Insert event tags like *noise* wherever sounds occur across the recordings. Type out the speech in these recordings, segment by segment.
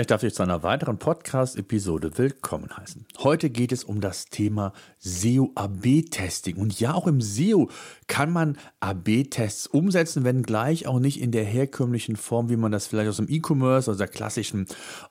Ich darf dich zu einer weiteren Podcast-Episode willkommen heißen. Heute geht es um das Thema SEO-AB-Testing. Und ja, auch im SEO kann man AB-Tests umsetzen, wenngleich auch nicht in der herkömmlichen Form, wie man das vielleicht aus dem E-Commerce, aus der klassischen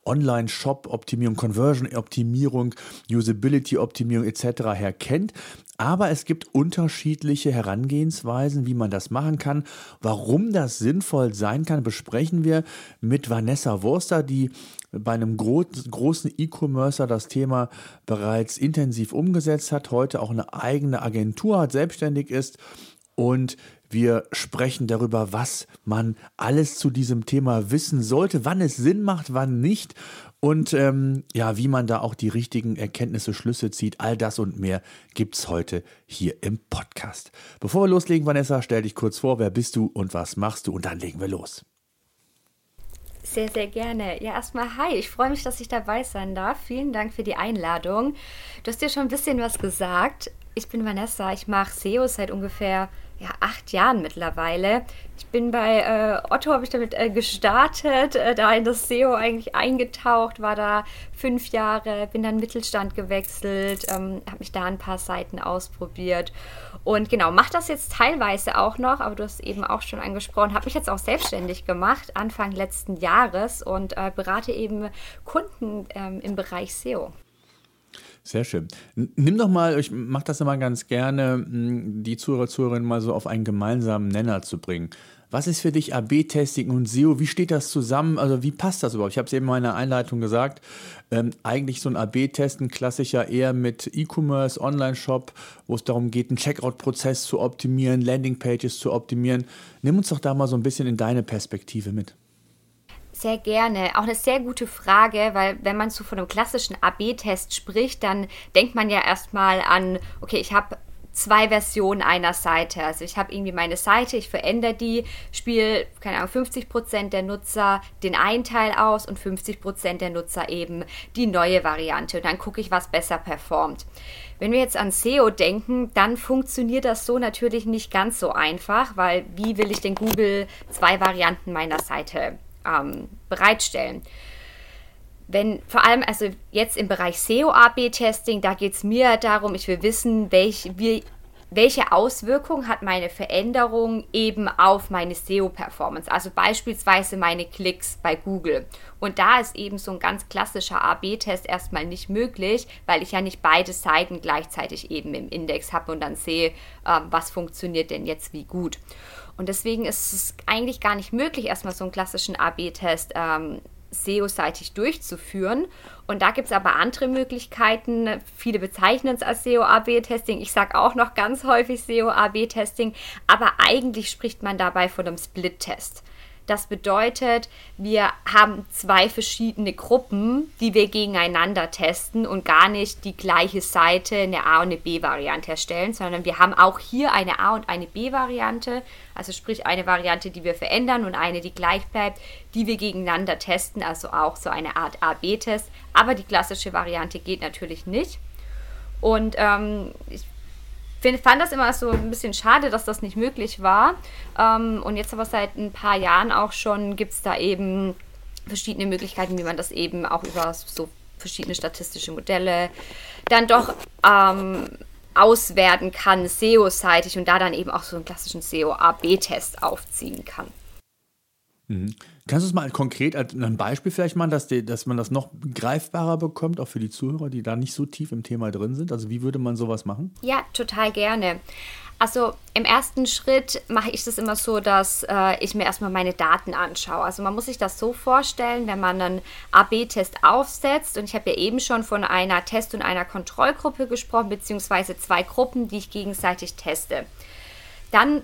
Online-Shop-Optimierung, Conversion-Optimierung, Usability-Optimierung etc. her kennt. Aber es gibt unterschiedliche Herangehensweisen, wie man das machen kann. Warum das sinnvoll sein kann, besprechen wir mit Vanessa Wurster, die bei einem gro großen E-Commercer das Thema bereits intensiv umgesetzt hat, heute auch eine eigene Agentur hat, selbstständig ist. Und wir sprechen darüber, was man alles zu diesem Thema wissen sollte, wann es Sinn macht, wann nicht. Und ähm, ja, wie man da auch die richtigen Erkenntnisse, Schlüsse zieht, all das und mehr gibt es heute hier im Podcast. Bevor wir loslegen, Vanessa, stell dich kurz vor, wer bist du und was machst du? Und dann legen wir los. Sehr, sehr gerne. Ja, erstmal hi. Ich freue mich, dass ich dabei sein darf. Vielen Dank für die Einladung. Du hast dir schon ein bisschen was gesagt. Ich bin Vanessa. Ich mache SEO seit ungefähr ja, acht Jahren mittlerweile. Ich bin bei äh, Otto, habe ich damit äh, gestartet, äh, da in das SEO eigentlich eingetaucht, war da fünf Jahre, bin dann Mittelstand gewechselt, ähm, habe mich da ein paar Seiten ausprobiert und genau, mache das jetzt teilweise auch noch, aber du hast eben auch schon angesprochen, habe mich jetzt auch selbstständig gemacht, Anfang letzten Jahres und äh, berate eben Kunden ähm, im Bereich SEO. Sehr schön. Nimm doch mal, ich mache das immer ganz gerne, die Zuhörer, Zuhörerinnen mal so auf einen gemeinsamen Nenner zu bringen. Was ist für dich AB-Testing und SEO? Wie steht das zusammen? Also wie passt das überhaupt? Ich habe es eben in meiner Einleitung gesagt. Ähm, eigentlich so ein AB-Test, ein klassischer eher mit E-Commerce, Online-Shop, wo es darum geht, einen Checkout-Prozess zu optimieren, Landing-Pages zu optimieren. Nimm uns doch da mal so ein bisschen in deine Perspektive mit. Sehr gerne. Auch eine sehr gute Frage, weil wenn man so von einem klassischen AB-Test spricht, dann denkt man ja erstmal an, okay, ich habe zwei Versionen einer Seite. Also ich habe irgendwie meine Seite, ich verändere die, spiele, keine Ahnung, 50% der Nutzer den einen Teil aus und 50% der Nutzer eben die neue Variante. Und dann gucke ich, was besser performt. Wenn wir jetzt an SEO denken, dann funktioniert das so natürlich nicht ganz so einfach, weil wie will ich denn Google zwei Varianten meiner Seite ähm, bereitstellen. Wenn vor allem, also jetzt im Bereich SEO-AB-Testing, da geht es mir darum, ich will wissen, welch, wie, welche Auswirkung hat meine Veränderung eben auf meine SEO-Performance, also beispielsweise meine Klicks bei Google. Und da ist eben so ein ganz klassischer AB-Test erstmal nicht möglich, weil ich ja nicht beide Seiten gleichzeitig eben im Index habe und dann sehe, äh, was funktioniert denn jetzt wie gut. Und deswegen ist es eigentlich gar nicht möglich, erstmal so einen klassischen AB-Test ähm, SEO-seitig durchzuführen. Und da gibt es aber andere Möglichkeiten. Viele bezeichnen es als SEO-AB-Testing. Ich sage auch noch ganz häufig SEO-AB-Testing. Aber eigentlich spricht man dabei von einem Split-Test. Das bedeutet, wir haben zwei verschiedene Gruppen, die wir gegeneinander testen und gar nicht die gleiche Seite, eine A- und eine B-Variante erstellen, sondern wir haben auch hier eine A- und eine B-Variante, also sprich eine Variante, die wir verändern und eine, die gleich bleibt, die wir gegeneinander testen, also auch so eine Art A-B-Test. Aber die klassische Variante geht natürlich nicht. Und ähm, ich find, fand das immer so ein bisschen schade, dass das nicht möglich war. Ähm, und jetzt aber seit ein paar Jahren auch schon gibt es da eben verschiedene Möglichkeiten, wie man das eben auch über so verschiedene statistische Modelle dann doch ähm, auswerten kann, SEO-seitig und da dann eben auch so einen klassischen SEO-AB-Test aufziehen kann. Mhm. Kannst du es mal konkret als ein Beispiel vielleicht machen, dass, die, dass man das noch greifbarer bekommt, auch für die Zuhörer, die da nicht so tief im Thema drin sind? Also wie würde man sowas machen? Ja, total gerne. Also im ersten Schritt mache ich das immer so, dass äh, ich mir erstmal meine Daten anschaue. Also man muss sich das so vorstellen, wenn man einen AB-Test aufsetzt, und ich habe ja eben schon von einer Test- und einer Kontrollgruppe gesprochen, beziehungsweise zwei Gruppen, die ich gegenseitig teste. Dann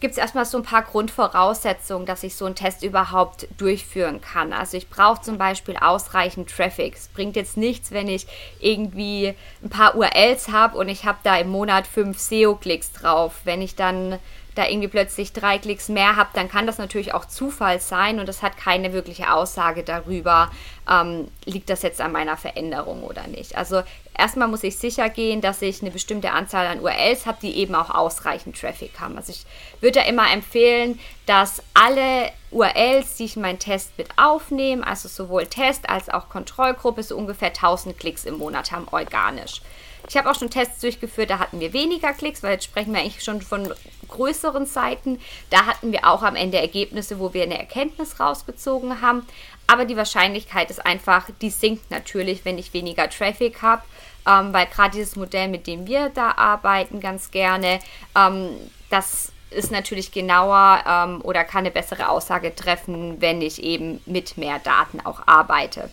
gibt es erstmal so ein paar Grundvoraussetzungen, dass ich so einen Test überhaupt durchführen kann. Also ich brauche zum Beispiel ausreichend Traffic. Es bringt jetzt nichts, wenn ich irgendwie ein paar URLs habe und ich habe da im Monat fünf SEO-Klicks drauf. Wenn ich dann da irgendwie plötzlich drei Klicks mehr habe, dann kann das natürlich auch Zufall sein und das hat keine wirkliche Aussage darüber, ähm, liegt das jetzt an meiner Veränderung oder nicht. Also erstmal muss ich sicher gehen, dass ich eine bestimmte Anzahl an URLs habe, die eben auch ausreichend Traffic haben. Also ich würde ja immer empfehlen, dass alle URLs, die ich in meinen Test mit aufnehme, also sowohl Test als auch Kontrollgruppe, so ungefähr 1000 Klicks im Monat haben, organisch. Ich habe auch schon Tests durchgeführt, da hatten wir weniger Klicks, weil jetzt sprechen wir eigentlich schon von größeren Seiten. Da hatten wir auch am Ende Ergebnisse, wo wir eine Erkenntnis rausgezogen haben. Aber die Wahrscheinlichkeit ist einfach, die sinkt natürlich, wenn ich weniger Traffic habe. Ähm, weil gerade dieses Modell, mit dem wir da arbeiten, ganz gerne, ähm, das ist natürlich genauer ähm, oder kann eine bessere Aussage treffen, wenn ich eben mit mehr Daten auch arbeite.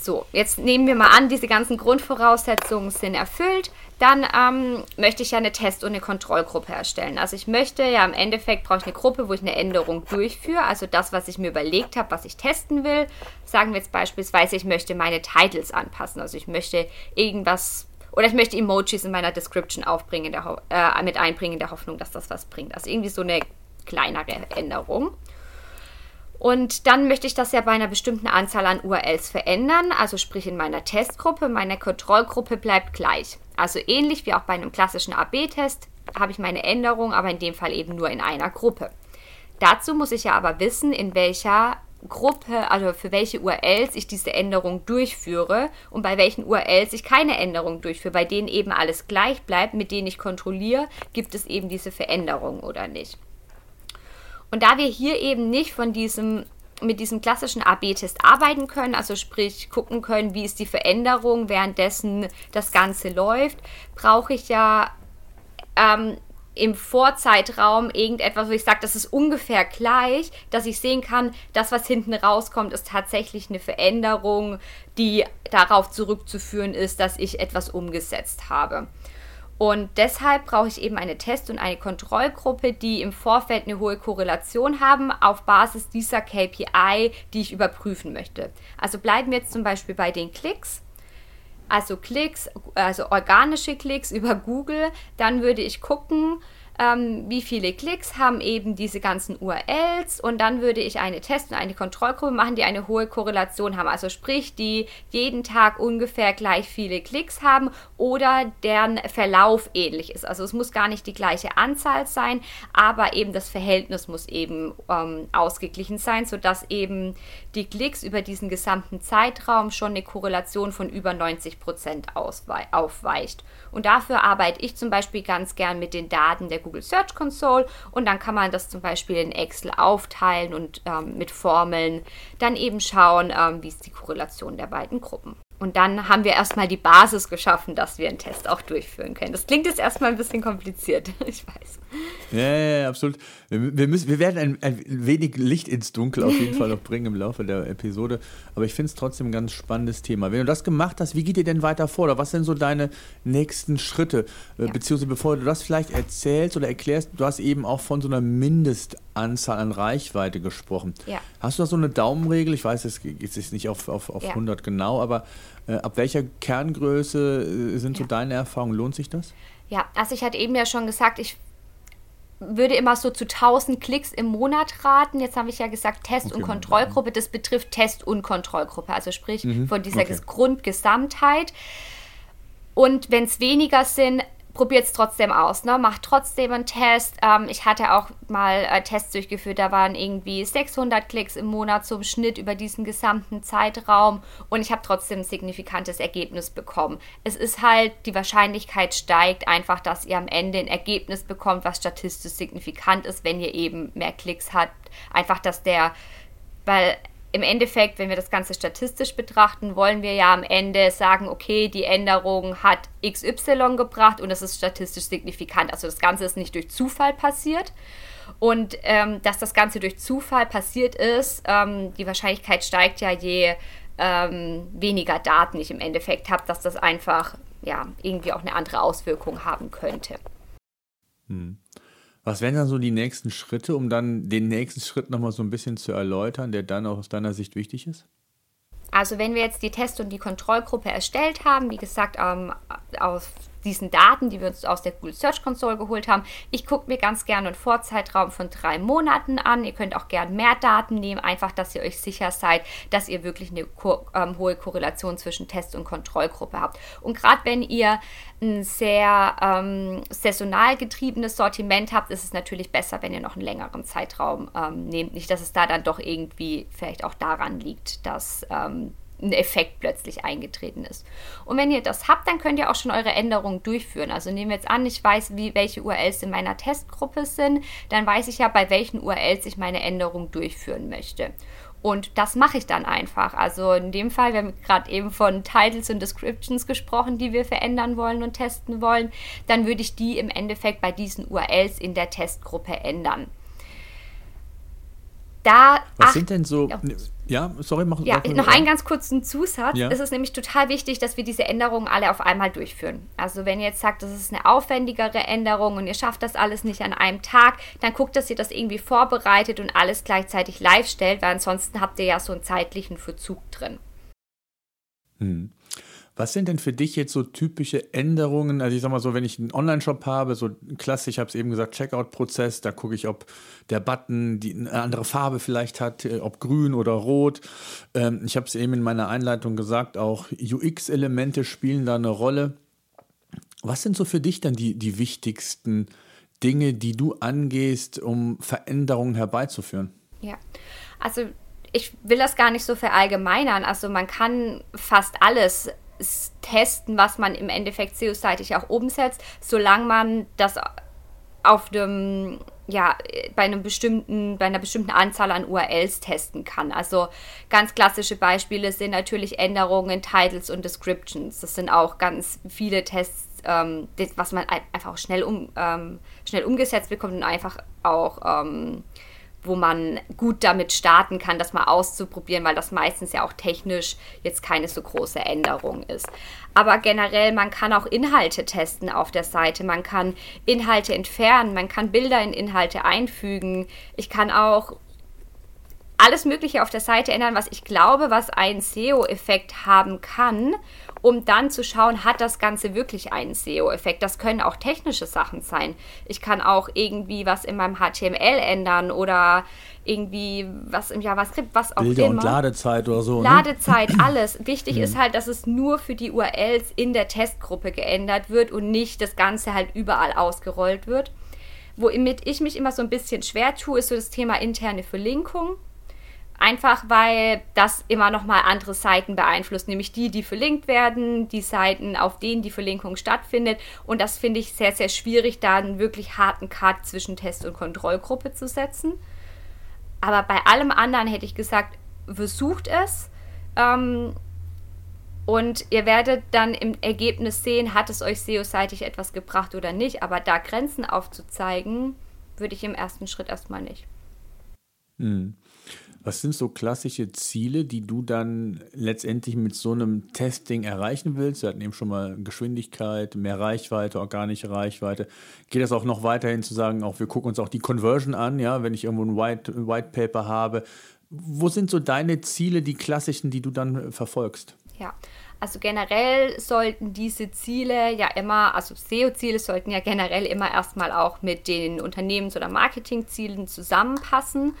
So, jetzt nehmen wir mal an, diese ganzen Grundvoraussetzungen sind erfüllt. Dann ähm, möchte ich ja eine Test- und eine Kontrollgruppe erstellen. Also ich möchte ja im Endeffekt brauche ich eine Gruppe, wo ich eine Änderung durchführe. Also das, was ich mir überlegt habe, was ich testen will. Sagen wir jetzt beispielsweise, ich möchte meine Titles anpassen. Also ich möchte irgendwas oder ich möchte Emojis in meiner Description aufbringen, äh, mit einbringen in der Hoffnung, dass das was bringt. Also irgendwie so eine kleinere Änderung. Und dann möchte ich das ja bei einer bestimmten Anzahl an URLs verändern, also sprich in meiner Testgruppe, meine Kontrollgruppe bleibt gleich. Also ähnlich wie auch bei einem klassischen AB-Test habe ich meine Änderung, aber in dem Fall eben nur in einer Gruppe. Dazu muss ich ja aber wissen, in welcher Gruppe, also für welche URLs ich diese Änderung durchführe und bei welchen URLs ich keine Änderung durchführe, bei denen eben alles gleich bleibt, mit denen ich kontrolliere, gibt es eben diese Veränderung oder nicht. Und da wir hier eben nicht von diesem mit diesem klassischen AB-Test arbeiten können, also sprich gucken können, wie ist die Veränderung, währenddessen das Ganze läuft, brauche ich ja ähm, im Vorzeitraum irgendetwas, wo ich sage, das ist ungefähr gleich, dass ich sehen kann, das, was hinten rauskommt, ist tatsächlich eine Veränderung, die darauf zurückzuführen ist, dass ich etwas umgesetzt habe. Und deshalb brauche ich eben eine Test- und eine Kontrollgruppe, die im Vorfeld eine hohe Korrelation haben auf Basis dieser KPI, die ich überprüfen möchte. Also bleiben wir jetzt zum Beispiel bei den Klicks. Also Klicks, also organische Klicks über Google, dann würde ich gucken, ähm, wie viele Klicks haben eben diese ganzen URLs und dann würde ich eine Test- und eine Kontrollgruppe machen, die eine hohe Korrelation haben. Also sprich, die jeden Tag ungefähr gleich viele Klicks haben oder deren Verlauf ähnlich ist. Also es muss gar nicht die gleiche Anzahl sein, aber eben das Verhältnis muss eben ähm, ausgeglichen sein, sodass eben die Klicks über diesen gesamten Zeitraum schon eine Korrelation von über 90 Prozent aufweicht. Und dafür arbeite ich zum Beispiel ganz gern mit den Daten der Google Search Console und dann kann man das zum Beispiel in Excel aufteilen und ähm, mit Formeln dann eben schauen, ähm, wie ist die Korrelation der beiden Gruppen. Und dann haben wir erstmal die Basis geschaffen, dass wir einen Test auch durchführen können. Das klingt jetzt erstmal ein bisschen kompliziert, *laughs* ich weiß. Ja, ja, ja absolut. Wir, müssen, wir werden ein, ein, wenig Licht ins Dunkel auf jeden Fall noch *laughs* bringen im Laufe der Episode. Aber ich finde es trotzdem ein ganz spannendes Thema. Wenn du das gemacht hast, wie geht ihr denn weiter vor? Oder was sind so deine nächsten Schritte? Äh, ja. Beziehungsweise bevor du das vielleicht erzählst oder erklärst, du hast eben auch von so einer Mindestanzahl an Reichweite gesprochen. Ja. Hast du da so eine Daumenregel? Ich weiß, es geht jetzt nicht auf, auf, auf ja. 100 genau, aber ab welcher Kerngröße äh, sind so deine Erfahrungen? Lohnt sich das? Ja, also ich hatte eben ja schon gesagt, ich würde immer so zu 1000 Klicks im Monat raten. Jetzt habe ich ja gesagt Test- okay. und Kontrollgruppe. Das betrifft Test- und Kontrollgruppe, also sprich mhm. von dieser okay. Grundgesamtheit. Und wenn es weniger sind, probiert es trotzdem aus, ne? macht trotzdem einen Test. Ähm, ich hatte auch mal äh, Tests durchgeführt, da waren irgendwie 600 Klicks im Monat zum Schnitt über diesen gesamten Zeitraum und ich habe trotzdem ein signifikantes Ergebnis bekommen. Es ist halt, die Wahrscheinlichkeit steigt einfach, dass ihr am Ende ein Ergebnis bekommt, was statistisch signifikant ist, wenn ihr eben mehr Klicks habt. Einfach, dass der, weil im Endeffekt, wenn wir das Ganze statistisch betrachten, wollen wir ja am Ende sagen, okay, die Änderung hat XY gebracht und es ist statistisch signifikant. Also das Ganze ist nicht durch Zufall passiert. Und ähm, dass das Ganze durch Zufall passiert ist, ähm, die Wahrscheinlichkeit steigt ja, je ähm, weniger Daten ich im Endeffekt habe, dass das einfach ja, irgendwie auch eine andere Auswirkung haben könnte. Hm. Was wären dann so die nächsten Schritte, um dann den nächsten Schritt nochmal so ein bisschen zu erläutern, der dann auch aus deiner Sicht wichtig ist? Also wenn wir jetzt die Test- und die Kontrollgruppe erstellt haben, wie gesagt, ähm, aus diesen Daten, die wir uns aus der Google Search Console geholt haben. Ich gucke mir ganz gerne einen Vorzeitraum von drei Monaten an. Ihr könnt auch gerne mehr Daten nehmen, einfach, dass ihr euch sicher seid, dass ihr wirklich eine ähm, hohe Korrelation zwischen Test- und Kontrollgruppe habt. Und gerade wenn ihr ein sehr ähm, saisonal getriebenes Sortiment habt, ist es natürlich besser, wenn ihr noch einen längeren Zeitraum ähm, nehmt. Nicht, dass es da dann doch irgendwie vielleicht auch daran liegt, dass ähm, ein Effekt plötzlich eingetreten ist. Und wenn ihr das habt, dann könnt ihr auch schon eure Änderungen durchführen. Also nehmen wir jetzt an, ich weiß, wie, welche URLs in meiner Testgruppe sind, dann weiß ich ja, bei welchen URLs ich meine Änderung durchführen möchte. Und das mache ich dann einfach. Also in dem Fall, wir haben gerade eben von Titles und Descriptions gesprochen, die wir verändern wollen und testen wollen, dann würde ich die im Endeffekt bei diesen URLs in der Testgruppe ändern. Da Was sind denn so. Ja. Ja, sorry, mach Ja, noch einen ganz kurzen Zusatz. Ja. Es ist nämlich total wichtig, dass wir diese Änderungen alle auf einmal durchführen. Also wenn ihr jetzt sagt, das ist eine aufwendigere Änderung und ihr schafft das alles nicht an einem Tag, dann guckt, dass ihr das irgendwie vorbereitet und alles gleichzeitig live stellt, weil ansonsten habt ihr ja so einen zeitlichen Verzug drin. Hm. Was sind denn für dich jetzt so typische Änderungen? Also ich sag mal so, wenn ich einen Online-Shop habe, so klassisch, ich habe es eben gesagt, Checkout-Prozess, da gucke ich, ob der Button die eine andere Farbe vielleicht hat, äh, ob grün oder rot. Ähm, ich habe es eben in meiner Einleitung gesagt, auch UX-Elemente spielen da eine Rolle. Was sind so für dich dann die, die wichtigsten Dinge, die du angehst, um Veränderungen herbeizuführen? Ja, also ich will das gar nicht so verallgemeinern. Also man kann fast alles testen, was man im Endeffekt SEO-seitig auch umsetzt, solange man das auf dem ja, bei einem bestimmten, bei einer bestimmten Anzahl an URLs testen kann. Also ganz klassische Beispiele sind natürlich Änderungen Titles und Descriptions. Das sind auch ganz viele Tests, ähm, das, was man einfach schnell, um, ähm, schnell umgesetzt bekommt und einfach auch ähm, wo man gut damit starten kann, das mal auszuprobieren, weil das meistens ja auch technisch jetzt keine so große Änderung ist. Aber generell, man kann auch Inhalte testen auf der Seite, man kann Inhalte entfernen, man kann Bilder in Inhalte einfügen. Ich kann auch alles Mögliche auf der Seite ändern, was ich glaube, was einen SEO-Effekt haben kann um dann zu schauen, hat das Ganze wirklich einen SEO-Effekt. Das können auch technische Sachen sein. Ich kann auch irgendwie was in meinem HTML ändern oder irgendwie was im JavaScript, was auch Bilder immer. und Ladezeit oder so. Ne? Ladezeit, ne? *clears throat* alles. Wichtig mhm. ist halt, dass es nur für die URLs in der Testgruppe geändert wird und nicht das Ganze halt überall ausgerollt wird. Womit ich mich immer so ein bisschen schwer tue, ist so das Thema interne Verlinkung. Einfach weil das immer nochmal andere Seiten beeinflusst, nämlich die, die verlinkt werden, die Seiten, auf denen die Verlinkung stattfindet. Und das finde ich sehr, sehr schwierig, da einen wirklich harten Cut zwischen Test- und Kontrollgruppe zu setzen. Aber bei allem anderen hätte ich gesagt, versucht es. Ähm, und ihr werdet dann im Ergebnis sehen, hat es euch SEO-seitig etwas gebracht oder nicht. Aber da Grenzen aufzuzeigen, würde ich im ersten Schritt erstmal nicht. Hm. Was sind so klassische Ziele, die du dann letztendlich mit so einem Testing erreichen willst? Wir hatten eben schon mal Geschwindigkeit, mehr Reichweite, organische Reichweite. Geht das auch noch weiterhin zu sagen, auch wir gucken uns auch die Conversion an, ja, wenn ich irgendwo ein White, White Paper habe. Wo sind so deine Ziele, die klassischen, die du dann verfolgst? Ja, also generell sollten diese Ziele ja immer, also SEO-Ziele sollten ja generell immer erstmal auch mit den Unternehmens- oder Marketingzielen zusammenpassen.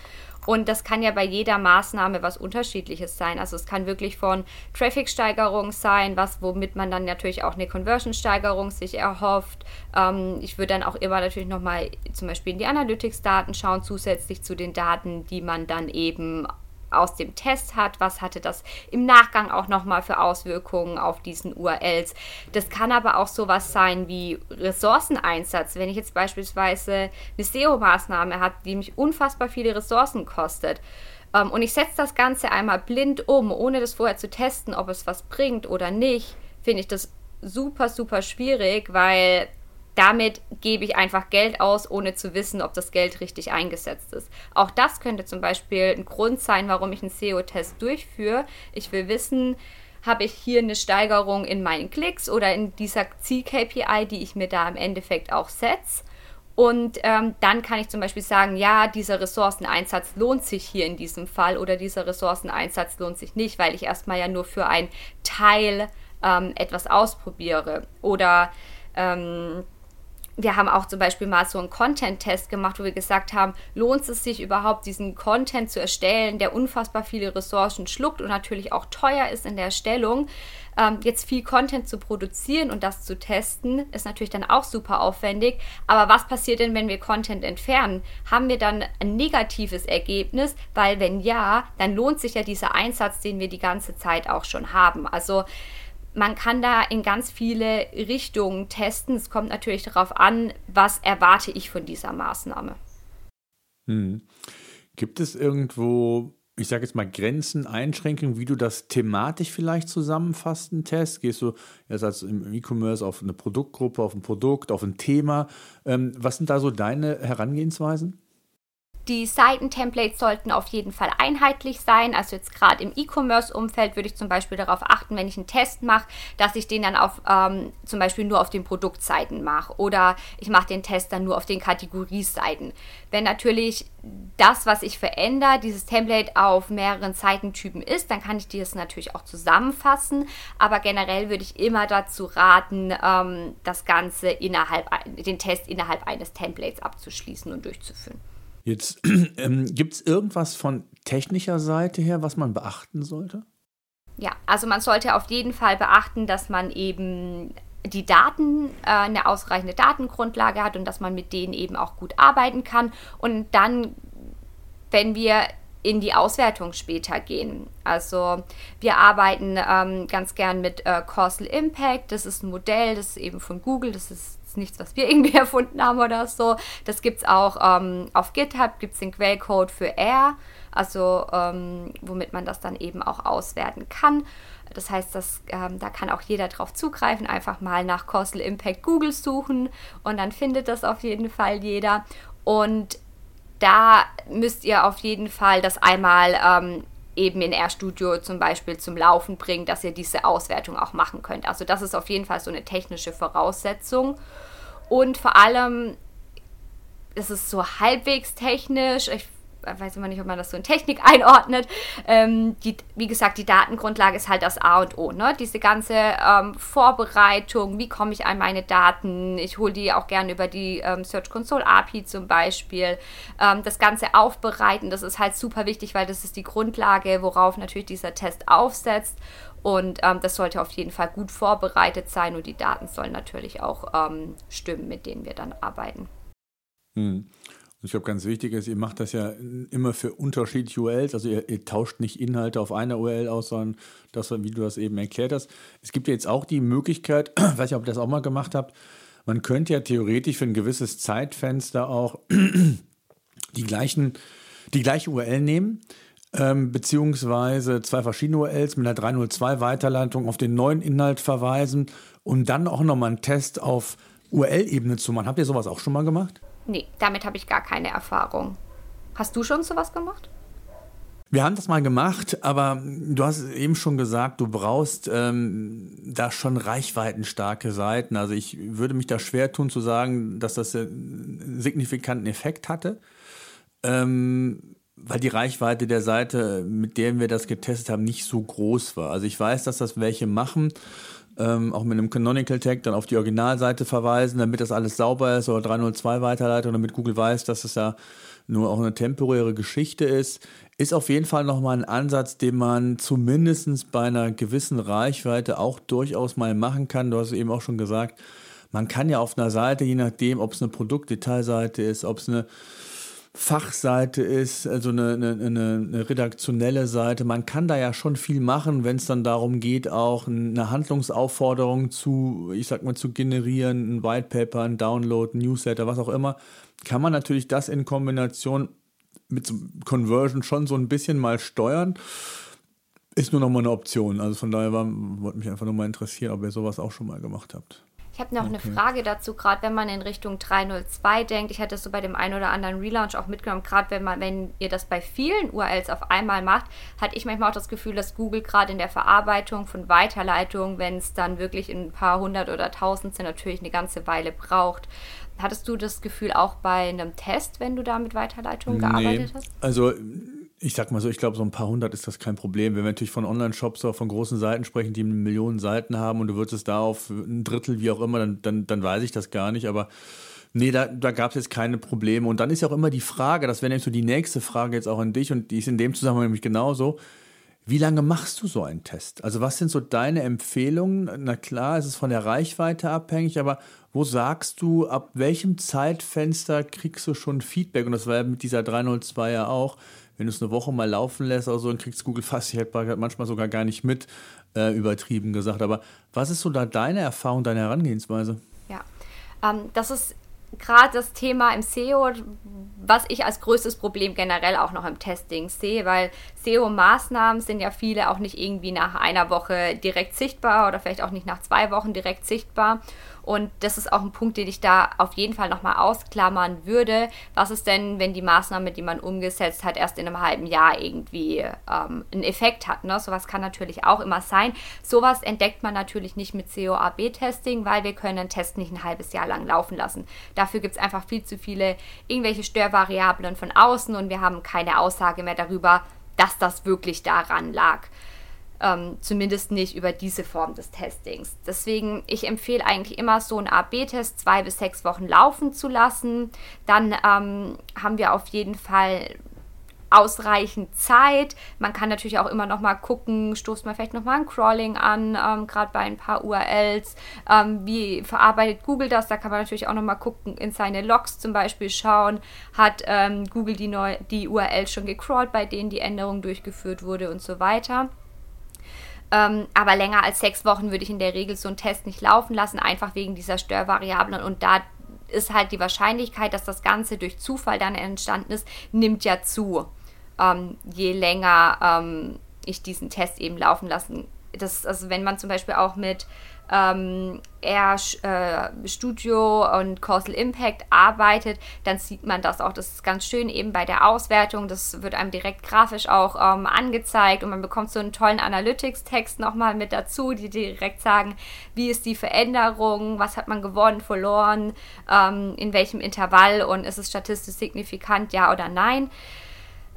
Und das kann ja bei jeder Maßnahme was Unterschiedliches sein. Also es kann wirklich von Traffic-Steigerung sein, was womit man dann natürlich auch eine Conversion-Steigerung sich erhofft. Ähm, ich würde dann auch immer natürlich nochmal zum Beispiel in die Analytics-Daten schauen, zusätzlich zu den Daten, die man dann eben aus dem Test hat, was hatte das im Nachgang auch nochmal für Auswirkungen auf diesen URLs. Das kann aber auch sowas sein wie Ressourceneinsatz. Wenn ich jetzt beispielsweise eine SEO-Maßnahme habe, die mich unfassbar viele Ressourcen kostet, ähm, und ich setze das Ganze einmal blind um, ohne das vorher zu testen, ob es was bringt oder nicht, finde ich das super, super schwierig, weil damit gebe ich einfach Geld aus, ohne zu wissen, ob das Geld richtig eingesetzt ist. Auch das könnte zum Beispiel ein Grund sein, warum ich einen SEO-Test durchführe. Ich will wissen, habe ich hier eine Steigerung in meinen Klicks oder in dieser Ziel-KPI, die ich mir da im Endeffekt auch setze. Und ähm, dann kann ich zum Beispiel sagen, ja, dieser Ressourceneinsatz lohnt sich hier in diesem Fall oder dieser Ressourceneinsatz lohnt sich nicht, weil ich erstmal ja nur für ein Teil ähm, etwas ausprobiere. Oder ähm, wir haben auch zum Beispiel mal so einen Content-Test gemacht, wo wir gesagt haben, lohnt es sich überhaupt, diesen Content zu erstellen, der unfassbar viele Ressourcen schluckt und natürlich auch teuer ist in der Erstellung. Ähm, jetzt viel Content zu produzieren und das zu testen, ist natürlich dann auch super aufwendig. Aber was passiert denn, wenn wir Content entfernen? Haben wir dann ein negatives Ergebnis? Weil wenn ja, dann lohnt sich ja dieser Einsatz, den wir die ganze Zeit auch schon haben. Also man kann da in ganz viele Richtungen testen. Es kommt natürlich darauf an, was erwarte ich von dieser Maßnahme. Hm. Gibt es irgendwo, ich sage jetzt mal, Grenzen, Einschränkungen, wie du das thematisch vielleicht zusammenfasst, einen Test? Gehst du jetzt als im E-Commerce auf eine Produktgruppe, auf ein Produkt, auf ein Thema? Ähm, was sind da so deine Herangehensweisen? Die Seitentemplates sollten auf jeden Fall einheitlich sein. Also jetzt gerade im E-Commerce-Umfeld würde ich zum Beispiel darauf achten, wenn ich einen Test mache, dass ich den dann auf ähm, zum Beispiel nur auf den Produktseiten mache oder ich mache den Test dann nur auf den Kategorieseiten. Wenn natürlich das, was ich verändere, dieses Template auf mehreren Seitentypen ist, dann kann ich das natürlich auch zusammenfassen. Aber generell würde ich immer dazu raten, ähm, das Ganze innerhalb, den Test innerhalb eines Templates abzuschließen und durchzuführen. Jetzt *clears throat* ähm, gibt es irgendwas von technischer Seite her, was man beachten sollte? Ja, also man sollte auf jeden Fall beachten, dass man eben die Daten, äh, eine ausreichende Datengrundlage hat und dass man mit denen eben auch gut arbeiten kann. Und dann, wenn wir in die Auswertung später gehen. Also wir arbeiten ähm, ganz gern mit äh, Causal Impact. Das ist ein Modell, das ist eben von Google. Das ist nichts, was wir *laughs* irgendwie erfunden haben oder so. Das gibt es auch ähm, auf GitHub, gibt es den Quellcode für R, also ähm, womit man das dann eben auch auswerten kann. Das heißt, dass, ähm, da kann auch jeder drauf zugreifen, einfach mal nach Causal Impact Google suchen und dann findet das auf jeden Fall jeder. Und da müsst ihr auf jeden Fall das einmal ähm, eben in RStudio zum Beispiel zum Laufen bringen, dass ihr diese Auswertung auch machen könnt. Also das ist auf jeden Fall so eine technische Voraussetzung. Und vor allem ist es so halbwegs technisch. Ich weiß immer nicht, ob man das so in Technik *laughs* einordnet. Ähm, die, wie gesagt, die Datengrundlage ist halt das A und O. Ne? Diese ganze ähm, Vorbereitung, wie komme ich an meine Daten? Ich hole die auch gerne über die ähm, Search Console API zum Beispiel. Ähm, das Ganze aufbereiten, das ist halt super wichtig, weil das ist die Grundlage, worauf natürlich dieser Test aufsetzt. Und ähm, das sollte auf jeden Fall gut vorbereitet sein und die Daten sollen natürlich auch ähm, stimmen, mit denen wir dann arbeiten. Hm. Ich glaube, ganz wichtig ist, ihr macht das ja immer für unterschiedliche URLs. Also ihr, ihr, tauscht nicht Inhalte auf einer URL aus, sondern das, wie du das eben erklärt hast. Es gibt ja jetzt auch die Möglichkeit, *clears throat* weiß nicht, ob ihr das auch mal gemacht habt, man könnte ja theoretisch für ein gewisses Zeitfenster auch *clears throat* die, gleichen, die gleiche URL nehmen, ähm, beziehungsweise zwei verschiedene URLs mit einer 302-Weiterleitung auf den neuen Inhalt verweisen und dann auch nochmal einen Test auf URL-Ebene zu machen. Habt ihr sowas auch schon mal gemacht? Nee, damit habe ich gar keine Erfahrung. Hast du schon sowas gemacht? Wir haben das mal gemacht, aber du hast eben schon gesagt, du brauchst ähm, da schon reichweitenstarke Seiten. Also ich würde mich da schwer tun zu sagen, dass das einen signifikanten Effekt hatte. Ähm, weil die Reichweite der Seite, mit der wir das getestet haben, nicht so groß war. Also ich weiß, dass das welche machen, ähm, auch mit einem Canonical Tag dann auf die Originalseite verweisen, damit das alles sauber ist oder 302 Weiterleitung, damit Google weiß, dass es ja nur auch eine temporäre Geschichte ist, ist auf jeden Fall nochmal ein Ansatz, den man zumindest bei einer gewissen Reichweite auch durchaus mal machen kann. Du hast eben auch schon gesagt, man kann ja auf einer Seite, je nachdem, ob es eine Produktdetailseite ist, ob es eine Fachseite ist, also eine, eine, eine, redaktionelle Seite. Man kann da ja schon viel machen, wenn es dann darum geht, auch eine Handlungsaufforderung zu, ich sag mal, zu generieren, ein White Paper, ein Download, ein Newsletter, was auch immer. Kann man natürlich das in Kombination mit Conversion schon so ein bisschen mal steuern. Ist nur noch mal eine Option. Also von daher war, wollte mich einfach nur mal interessieren, ob ihr sowas auch schon mal gemacht habt. Ich habe noch okay. eine Frage dazu, gerade wenn man in Richtung 302 denkt. Ich hatte es so bei dem einen oder anderen Relaunch auch mitgenommen, gerade wenn man, wenn ihr das bei vielen URLs auf einmal macht, hatte ich manchmal auch das Gefühl, dass Google gerade in der Verarbeitung von Weiterleitungen, wenn es dann wirklich in ein paar hundert oder tausend sind, natürlich eine ganze Weile braucht. Hattest du das Gefühl auch bei einem Test, wenn du da mit Weiterleitungen nee, gearbeitet hast? Also ich sag mal so, ich glaube, so ein paar hundert ist das kein Problem. Wenn wir natürlich von Online-Shops oder von großen Seiten sprechen, die Millionen Seiten haben und du würdest es da auf ein Drittel, wie auch immer, dann, dann, dann weiß ich das gar nicht. Aber nee, da, da gab es jetzt keine Probleme. Und dann ist ja auch immer die Frage, das wäre nämlich so die nächste Frage jetzt auch an dich und die ist in dem Zusammenhang nämlich genauso. Wie lange machst du so einen Test? Also was sind so deine Empfehlungen? Na klar, es ist von der Reichweite abhängig, aber wo sagst du, ab welchem Zeitfenster kriegst du schon Feedback? Und das war ja mit dieser 302 ja auch wenn du es eine Woche mal laufen lässt oder so, dann kriegst Google fast die Haltbarkeit manchmal sogar gar nicht mit, äh, übertrieben gesagt. Aber was ist so da deine Erfahrung, deine Herangehensweise? Ja, ähm, das ist gerade das Thema im SEO, was ich als größtes Problem generell auch noch im Testing sehe, weil SEO-Maßnahmen sind ja viele auch nicht irgendwie nach einer Woche direkt sichtbar oder vielleicht auch nicht nach zwei Wochen direkt sichtbar. Und das ist auch ein Punkt, den ich da auf jeden Fall nochmal ausklammern würde. Was ist denn, wenn die Maßnahme, die man umgesetzt hat, erst in einem halben Jahr irgendwie ähm, einen Effekt hat? Ne? Sowas kann natürlich auch immer sein. Sowas entdeckt man natürlich nicht mit CO-AB-Testing, weil wir können einen Test nicht ein halbes Jahr lang laufen lassen. Dafür gibt es einfach viel zu viele irgendwelche Störvariablen von außen und wir haben keine Aussage mehr darüber, dass das wirklich daran lag. Ähm, zumindest nicht über diese Form des Testings. Deswegen, ich empfehle eigentlich immer so einen A-B-Test zwei bis sechs Wochen laufen zu lassen. Dann ähm, haben wir auf jeden Fall ausreichend Zeit. Man kann natürlich auch immer noch mal gucken, stoßt man vielleicht noch mal ein Crawling an, ähm, gerade bei ein paar URLs. Ähm, wie verarbeitet Google das? Da kann man natürlich auch noch mal gucken, in seine Logs zum Beispiel schauen, hat ähm, Google die, neu, die URL schon gecrawlt, bei denen die Änderung durchgeführt wurde und so weiter. Ähm, aber länger als sechs Wochen würde ich in der Regel so einen Test nicht laufen lassen, einfach wegen dieser Störvariablen. Und da ist halt die Wahrscheinlichkeit, dass das Ganze durch Zufall dann entstanden ist, nimmt ja zu, ähm, je länger ähm, ich diesen Test eben laufen lassen. Das, also wenn man zum Beispiel auch mit ähm, eher äh, Studio und Causal Impact arbeitet, dann sieht man das auch. Das ist ganz schön eben bei der Auswertung. Das wird einem direkt grafisch auch ähm, angezeigt und man bekommt so einen tollen Analytics-Text nochmal mit dazu, die direkt sagen, wie ist die Veränderung, was hat man gewonnen, verloren, ähm, in welchem Intervall und ist es statistisch signifikant, ja oder nein.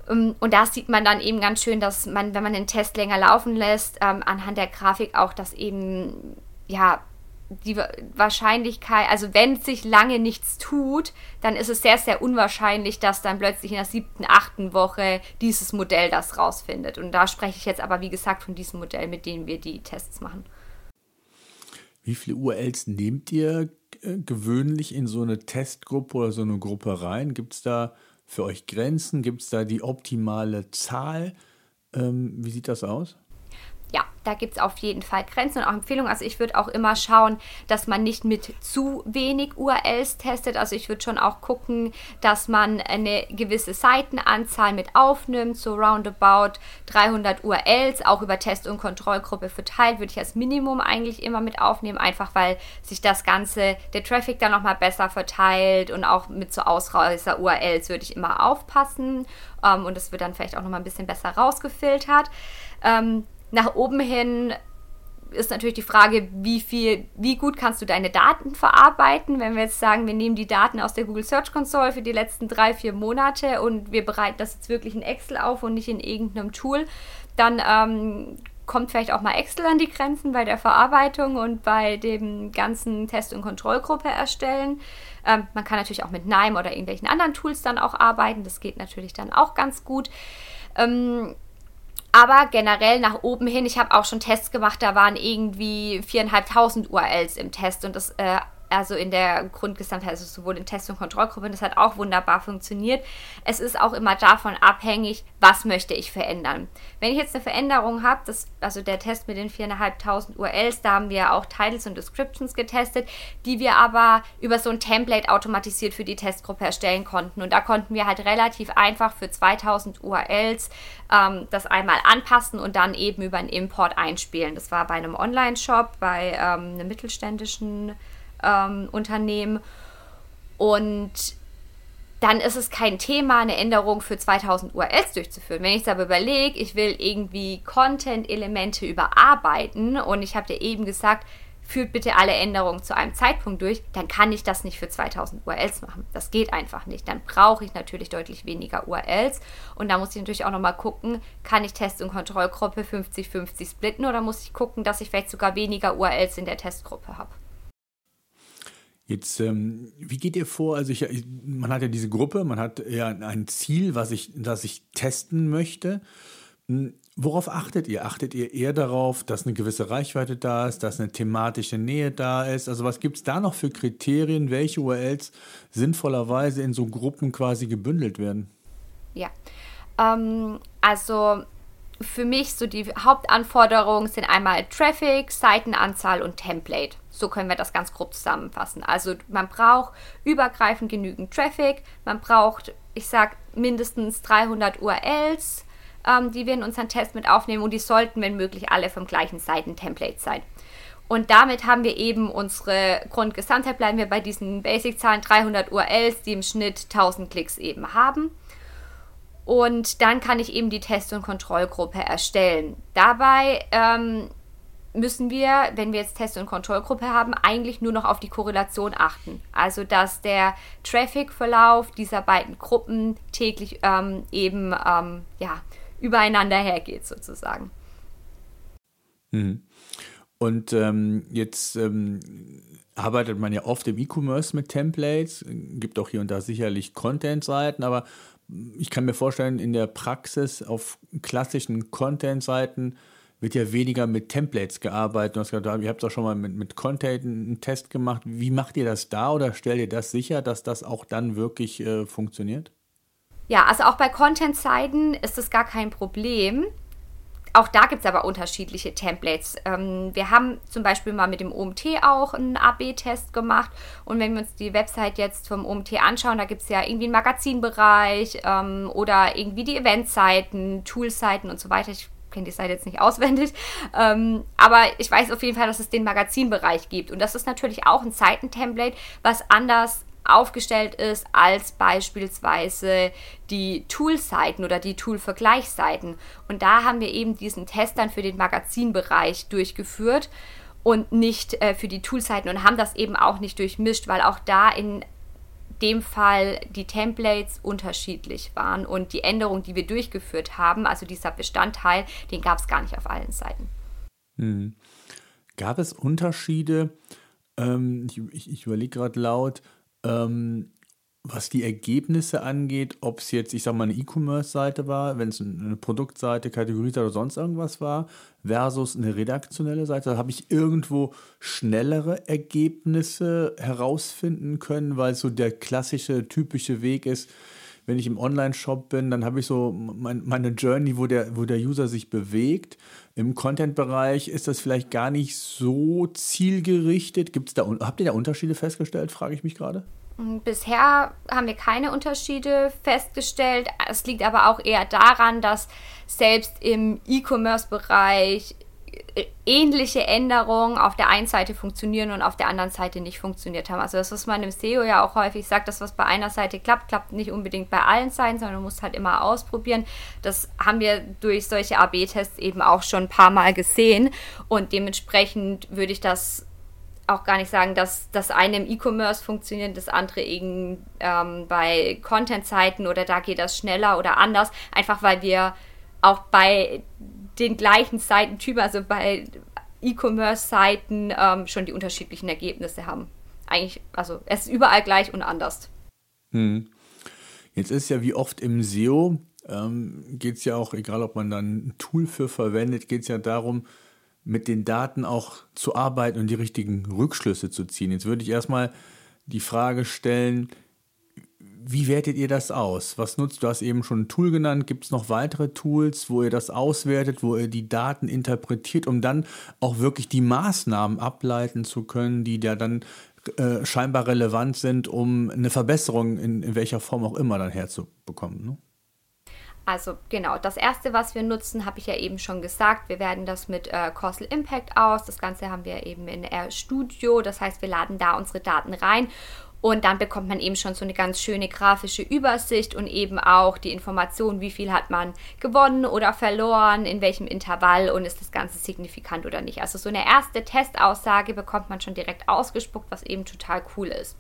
Ähm, und da sieht man dann eben ganz schön, dass man, wenn man den Test länger laufen lässt, ähm, anhand der Grafik auch, dass eben ja, die Wahrscheinlichkeit, also wenn sich lange nichts tut, dann ist es sehr, sehr unwahrscheinlich, dass dann plötzlich in der siebten, achten Woche dieses Modell das rausfindet. Und da spreche ich jetzt aber, wie gesagt, von diesem Modell, mit dem wir die Tests machen. Wie viele URLs nehmt ihr äh, gewöhnlich in so eine Testgruppe oder so eine Gruppe rein? Gibt es da für euch Grenzen? Gibt es da die optimale Zahl? Ähm, wie sieht das aus? Ja, da gibt es auf jeden Fall Grenzen und auch Empfehlungen. Also ich würde auch immer schauen, dass man nicht mit zu wenig URLs testet. Also ich würde schon auch gucken, dass man eine gewisse Seitenanzahl mit aufnimmt, so roundabout 300 URLs, auch über Test- und Kontrollgruppe verteilt, würde ich als Minimum eigentlich immer mit aufnehmen, einfach weil sich das Ganze, der Traffic dann nochmal besser verteilt und auch mit so Ausreißer-URLs würde ich immer aufpassen ähm, und es wird dann vielleicht auch nochmal ein bisschen besser rausgefiltert. Ähm, nach oben hin ist natürlich die Frage, wie viel, wie gut kannst du deine Daten verarbeiten? Wenn wir jetzt sagen, wir nehmen die Daten aus der Google Search Console für die letzten drei, vier Monate und wir bereiten das jetzt wirklich in Excel auf und nicht in irgendeinem Tool, dann ähm, kommt vielleicht auch mal Excel an die Grenzen bei der Verarbeitung und bei dem ganzen Test- und Kontrollgruppe erstellen. Ähm, man kann natürlich auch mit NIME oder irgendwelchen anderen Tools dann auch arbeiten. Das geht natürlich dann auch ganz gut. Ähm, aber generell nach oben hin, ich habe auch schon Tests gemacht, da waren irgendwie 4.500 URLs im Test und das äh, also in der Grundgesamtheit, also sowohl in Test- und Kontrollgruppe, das hat auch wunderbar funktioniert. Es ist auch immer davon abhängig, was möchte ich verändern. Wenn ich jetzt eine Veränderung habe, also der Test mit den 4.500 URLs, da haben wir auch Titles und Descriptions getestet, die wir aber über so ein Template automatisiert für die Testgruppe erstellen konnten. Und da konnten wir halt relativ einfach für 2000 URLs ähm, das einmal anpassen und dann eben über einen Import einspielen. Das war bei einem Online-Shop, bei ähm, einem mittelständischen ähm, Unternehmen. Und dann ist es kein Thema, eine Änderung für 2000 URLs durchzuführen. Wenn ich es aber überlege, ich will irgendwie Content-Elemente überarbeiten und ich habe dir eben gesagt, führt bitte alle Änderungen zu einem Zeitpunkt durch, dann kann ich das nicht für 2000 URLs machen. Das geht einfach nicht. Dann brauche ich natürlich deutlich weniger URLs. Und da muss ich natürlich auch nochmal gucken, kann ich Test- und Kontrollgruppe 50-50 splitten oder muss ich gucken, dass ich vielleicht sogar weniger URLs in der Testgruppe habe. Jetzt, ähm, wie geht ihr vor? Also ich, man hat ja diese Gruppe, man hat ja ein Ziel, was ich, das ich testen möchte. Hm, worauf achtet ihr? Achtet ihr eher darauf, dass eine gewisse Reichweite da ist, dass eine thematische Nähe da ist? Also was gibt es da noch für Kriterien, welche URLs sinnvollerweise in so Gruppen quasi gebündelt werden? Ja, ähm, also für mich so die Hauptanforderungen sind einmal Traffic, Seitenanzahl und Template. So können wir das ganz grob zusammenfassen. Also man braucht übergreifend genügend Traffic, man braucht, ich sag, mindestens 300 URLs, ähm, die wir in unseren Test mit aufnehmen und die sollten, wenn möglich, alle vom gleichen Seitentemplate sein. Und damit haben wir eben unsere Grundgesamtheit, bleiben wir bei diesen Basic-Zahlen 300 URLs, die im Schnitt 1000 Klicks eben haben. Und dann kann ich eben die Test- und Kontrollgruppe erstellen. Dabei ähm, müssen wir, wenn wir jetzt Test- und Kontrollgruppe haben, eigentlich nur noch auf die Korrelation achten. Also dass der Traffic-Verlauf dieser beiden Gruppen täglich ähm, eben ähm, ja, übereinander hergeht sozusagen. Mhm. Und ähm, jetzt ähm, arbeitet man ja oft im E-Commerce mit Templates, gibt auch hier und da sicherlich Content-Seiten, aber ich kann mir vorstellen, in der Praxis auf klassischen Content-Seiten wird ja weniger mit Templates gearbeitet. Du hast gesagt, ihr habt auch schon mal mit, mit Content einen Test gemacht. Wie macht ihr das da oder stellt ihr das sicher, dass das auch dann wirklich äh, funktioniert? Ja, also auch bei Content-Seiten ist das gar kein Problem. Auch da gibt es aber unterschiedliche Templates. Ähm, wir haben zum Beispiel mal mit dem OMT auch einen AB-Test gemacht. Und wenn wir uns die Website jetzt vom OMT anschauen, da gibt es ja irgendwie einen Magazinbereich ähm, oder irgendwie die Eventseiten, Toolseiten und so weiter. Ich kenne die Seite jetzt nicht auswendig, ähm, aber ich weiß auf jeden Fall, dass es den Magazinbereich gibt. Und das ist natürlich auch ein Seitentemplate, was anders aufgestellt ist als beispielsweise die Tool-Seiten oder die Tool-Vergleichsseiten. Und da haben wir eben diesen Test dann für den Magazinbereich durchgeführt und nicht äh, für die Tool-Seiten und haben das eben auch nicht durchmischt, weil auch da in dem Fall die Templates unterschiedlich waren und die Änderung, die wir durchgeführt haben, also dieser Bestandteil, den gab es gar nicht auf allen Seiten. Hm. Gab es Unterschiede? Ähm, ich, ich, ich überlege gerade laut, ähm, was die Ergebnisse angeht, ob es jetzt, ich sag mal, eine E-Commerce-Seite war, wenn es eine Produktseite, Kategorieseite oder sonst irgendwas war, versus eine redaktionelle Seite, habe ich irgendwo schnellere Ergebnisse herausfinden können, weil so der klassische, typische Weg ist, wenn ich im Online-Shop bin, dann habe ich so mein, meine Journey, wo der, wo der User sich bewegt. Im Content-Bereich ist das vielleicht gar nicht so zielgerichtet. Gibt's da, habt ihr da Unterschiede festgestellt, frage ich mich gerade? Bisher haben wir keine Unterschiede festgestellt. Es liegt aber auch eher daran, dass selbst im E-Commerce-Bereich äh, ähnliche Änderungen auf der einen Seite funktionieren und auf der anderen Seite nicht funktioniert haben. Also das, was man im SEO ja auch häufig sagt, das, was bei einer Seite klappt, klappt nicht unbedingt bei allen Seiten, sondern man muss halt immer ausprobieren. Das haben wir durch solche AB-Tests eben auch schon ein paar Mal gesehen und dementsprechend würde ich das auch gar nicht sagen, dass das eine im E-Commerce funktioniert, das andere eben ähm, bei Content-Seiten oder da geht das schneller oder anders, einfach weil wir auch bei den gleichen Seitentypen, also bei E-Commerce-Seiten ähm, schon die unterschiedlichen Ergebnisse haben. Eigentlich, also es ist überall gleich und anders. Hm. Jetzt ist ja wie oft im SEO, ähm, geht es ja auch, egal ob man dann ein Tool für verwendet, geht es ja darum, mit den Daten auch zu arbeiten und die richtigen Rückschlüsse zu ziehen. Jetzt würde ich erstmal die Frage stellen, wie wertet ihr das aus? Was nutzt du? hast eben schon ein Tool genannt. Gibt es noch weitere Tools, wo ihr das auswertet, wo ihr die Daten interpretiert, um dann auch wirklich die Maßnahmen ableiten zu können, die da dann äh, scheinbar relevant sind, um eine Verbesserung in, in, welcher Form auch immer dann herzubekommen? Ne? Also genau, das erste, was wir nutzen, habe ich ja eben schon gesagt. Wir werden das mit äh, Causal Impact aus. Das Ganze haben wir eben in RStudio. Das heißt, wir laden da unsere Daten rein und dann bekommt man eben schon so eine ganz schöne grafische Übersicht und eben auch die Information, wie viel hat man gewonnen oder verloren, in welchem Intervall und ist das Ganze signifikant oder nicht. Also so eine erste Testaussage bekommt man schon direkt ausgespuckt, was eben total cool ist.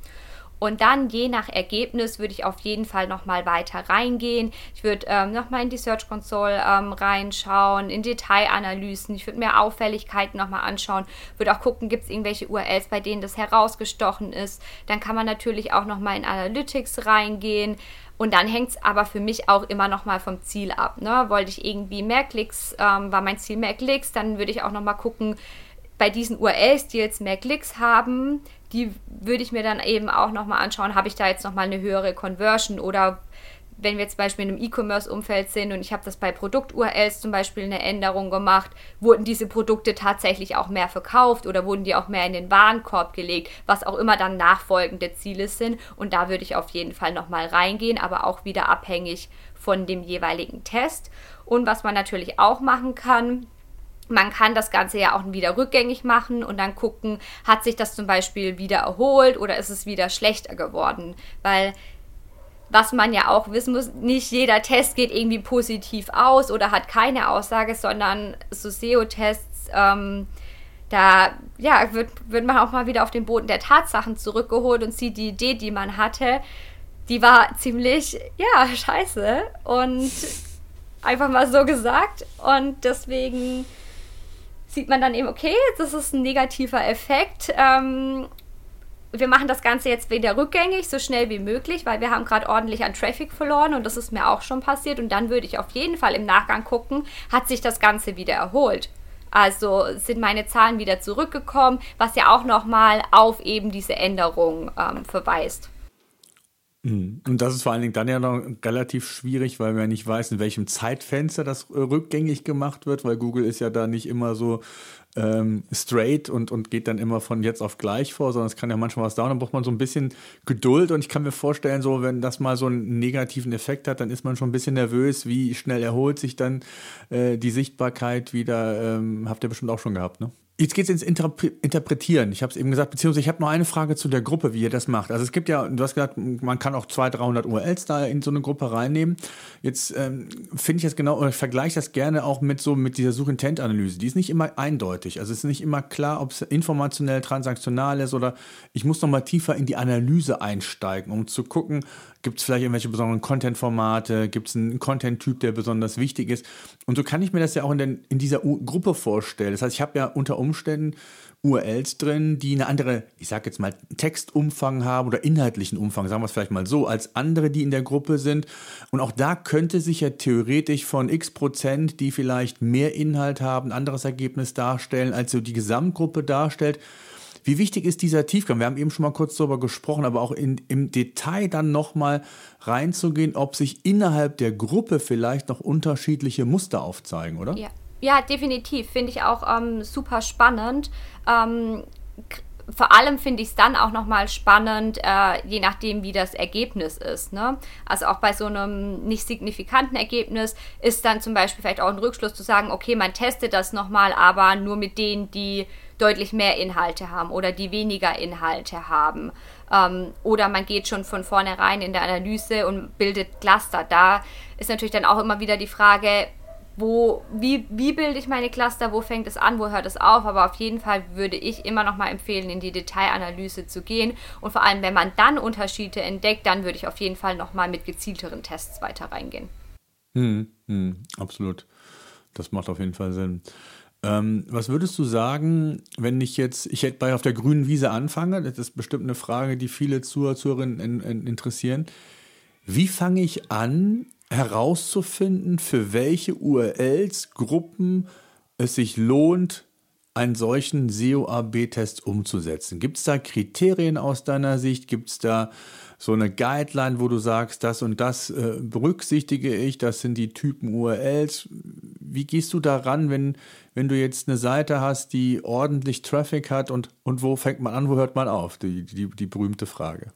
Und dann je nach Ergebnis würde ich auf jeden Fall nochmal weiter reingehen. Ich würde ähm, nochmal in die Search Console ähm, reinschauen, in Detailanalysen. Ich würde mir Auffälligkeiten nochmal anschauen. Würde auch gucken, gibt es irgendwelche URLs, bei denen das herausgestochen ist. Dann kann man natürlich auch nochmal in Analytics reingehen. Und dann hängt es aber für mich auch immer nochmal vom Ziel ab. Ne? Wollte ich irgendwie mehr Klicks, ähm, war mein Ziel mehr Klicks, dann würde ich auch nochmal gucken, bei diesen URLs, die jetzt mehr Klicks haben, die würde ich mir dann eben auch nochmal anschauen, habe ich da jetzt nochmal eine höhere Conversion oder wenn wir zum Beispiel in einem E-Commerce-Umfeld sind und ich habe das bei Produkt-URLs zum Beispiel eine Änderung gemacht, wurden diese Produkte tatsächlich auch mehr verkauft oder wurden die auch mehr in den Warenkorb gelegt, was auch immer dann nachfolgende Ziele sind. Und da würde ich auf jeden Fall nochmal reingehen, aber auch wieder abhängig von dem jeweiligen Test. Und was man natürlich auch machen kann, man kann das Ganze ja auch wieder rückgängig machen und dann gucken, hat sich das zum Beispiel wieder erholt oder ist es wieder schlechter geworden? Weil was man ja auch wissen muss, nicht jeder Test geht irgendwie positiv aus oder hat keine Aussage, sondern so SEO-Tests, ähm, da ja, wird, wird man auch mal wieder auf den Boden der Tatsachen zurückgeholt und sieht die Idee, die man hatte, die war ziemlich, ja, scheiße und einfach mal so gesagt und deswegen sieht man dann eben, okay, das ist ein negativer Effekt. Ähm, wir machen das Ganze jetzt wieder rückgängig, so schnell wie möglich, weil wir haben gerade ordentlich an Traffic verloren und das ist mir auch schon passiert. Und dann würde ich auf jeden Fall im Nachgang gucken, hat sich das Ganze wieder erholt. Also sind meine Zahlen wieder zurückgekommen, was ja auch nochmal auf eben diese Änderung ähm, verweist. Mhm. Und das ist vor allen Dingen dann ja noch relativ schwierig, weil man ja nicht weiß, in welchem Zeitfenster das rückgängig gemacht wird, weil Google ist ja da nicht immer so ähm, straight und, und geht dann immer von jetzt auf gleich vor, sondern es kann ja manchmal was dauern, dann braucht man so ein bisschen Geduld und ich kann mir vorstellen, so wenn das mal so einen negativen Effekt hat, dann ist man schon ein bisschen nervös, wie schnell erholt sich dann äh, die Sichtbarkeit wieder, ähm, habt ihr bestimmt auch schon gehabt, ne? Jetzt geht es ins Interpre Interpretieren. Ich habe es eben gesagt, beziehungsweise ich habe noch eine Frage zu der Gruppe, wie ihr das macht. Also es gibt ja, du hast gesagt, man kann auch 200, 300 URLs da in so eine Gruppe reinnehmen. Jetzt ähm, finde ich das genau, oder ich vergleiche das gerne auch mit so mit dieser Such-Intent-Analyse. Die ist nicht immer eindeutig. Also es ist nicht immer klar, ob es informationell, transaktional ist oder ich muss noch mal tiefer in die Analyse einsteigen, um zu gucken, Gibt es vielleicht irgendwelche besonderen Content-Formate? Gibt es einen Content-Typ, der besonders wichtig ist? Und so kann ich mir das ja auch in, den, in dieser U Gruppe vorstellen. Das heißt, ich habe ja unter Umständen URLs drin, die eine andere, ich sage jetzt mal, Textumfang haben oder inhaltlichen Umfang, sagen wir es vielleicht mal so, als andere, die in der Gruppe sind. Und auch da könnte sich ja theoretisch von x Prozent, die vielleicht mehr Inhalt haben, ein anderes Ergebnis darstellen, als so die Gesamtgruppe darstellt. Wie wichtig ist dieser Tiefgang? Wir haben eben schon mal kurz darüber gesprochen, aber auch in, im Detail dann nochmal reinzugehen, ob sich innerhalb der Gruppe vielleicht noch unterschiedliche Muster aufzeigen, oder? Ja, ja definitiv. Finde ich auch ähm, super spannend. Ähm, vor allem finde ich es dann auch nochmal spannend, äh, je nachdem, wie das Ergebnis ist. Ne? Also auch bei so einem nicht signifikanten Ergebnis ist dann zum Beispiel vielleicht auch ein Rückschluss zu sagen, okay, man testet das nochmal, aber nur mit denen, die deutlich mehr Inhalte haben oder die weniger Inhalte haben. Ähm, oder man geht schon von vornherein in der Analyse und bildet Cluster. Da ist natürlich dann auch immer wieder die Frage, wo, wie, wie bilde ich meine Cluster, wo fängt es an, wo hört es auf, aber auf jeden Fall würde ich immer noch mal empfehlen, in die Detailanalyse zu gehen und vor allem, wenn man dann Unterschiede entdeckt, dann würde ich auf jeden Fall noch mal mit gezielteren Tests weiter reingehen. Hm, hm, absolut. Das macht auf jeden Fall Sinn. Ähm, was würdest du sagen, wenn ich jetzt, ich hätte bei auf der grünen Wiese anfange, das ist bestimmt eine Frage, die viele Zuhörer, Zuhörerinnen in, in, interessieren. Wie fange ich an, herauszufinden, für welche URLs, Gruppen es sich lohnt, einen solchen SEO-AB-Test umzusetzen? Gibt es da Kriterien aus deiner Sicht? Gibt es da so eine Guideline, wo du sagst, das und das äh, berücksichtige ich, das sind die Typen URLs. Wie gehst du daran, wenn, wenn du jetzt eine Seite hast, die ordentlich Traffic hat und, und wo fängt man an, wo hört man auf? Die, die, die berühmte Frage.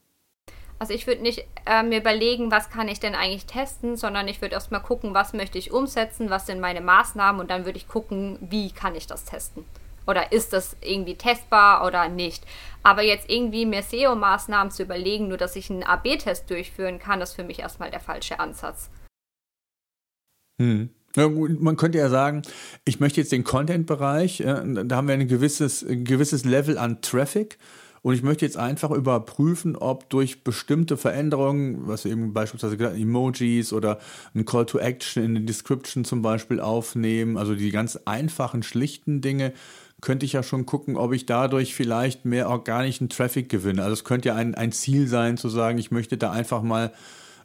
Also ich würde nicht äh, mir überlegen, was kann ich denn eigentlich testen, sondern ich würde erstmal gucken, was möchte ich umsetzen, was sind meine Maßnahmen und dann würde ich gucken, wie kann ich das testen. Oder ist das irgendwie testbar oder nicht. Aber jetzt irgendwie mir SEO-Maßnahmen zu überlegen, nur dass ich einen AB-Test durchführen kann, ist für mich erstmal der falsche Ansatz. Hm. Ja, man könnte ja sagen, ich möchte jetzt den Content-Bereich, äh, da haben wir ein gewisses, ein gewisses Level an Traffic und ich möchte jetzt einfach überprüfen, ob durch bestimmte Veränderungen, was wir eben beispielsweise gesagt Emojis oder ein Call to Action in der Description zum Beispiel aufnehmen, also die ganz einfachen, schlichten Dinge, könnte ich ja schon gucken, ob ich dadurch vielleicht mehr organischen Traffic gewinne. Also es könnte ja ein, ein Ziel sein, zu sagen, ich möchte da einfach mal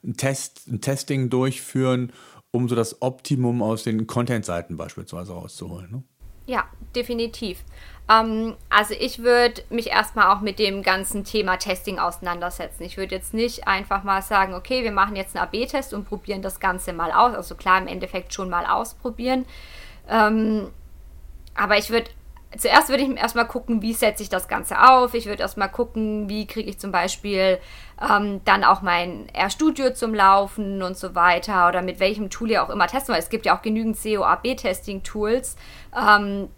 ein, Test, ein Testing durchführen um so das Optimum aus den Content-Seiten beispielsweise rauszuholen. Ne? Ja, definitiv. Ähm, also ich würde mich erstmal auch mit dem ganzen Thema Testing auseinandersetzen. Ich würde jetzt nicht einfach mal sagen, okay, wir machen jetzt einen AB-Test und probieren das Ganze mal aus. Also klar, im Endeffekt schon mal ausprobieren. Ähm, aber ich würde zuerst würde ich erstmal gucken, wie setze ich das Ganze auf. Ich würde erstmal gucken, wie kriege ich zum Beispiel ähm, dann auch mein R-Studio zum Laufen und so weiter oder mit welchem Tool ihr auch immer testen, weil es gibt ja auch genügend CO-AB-Testing-Tools. Ähm,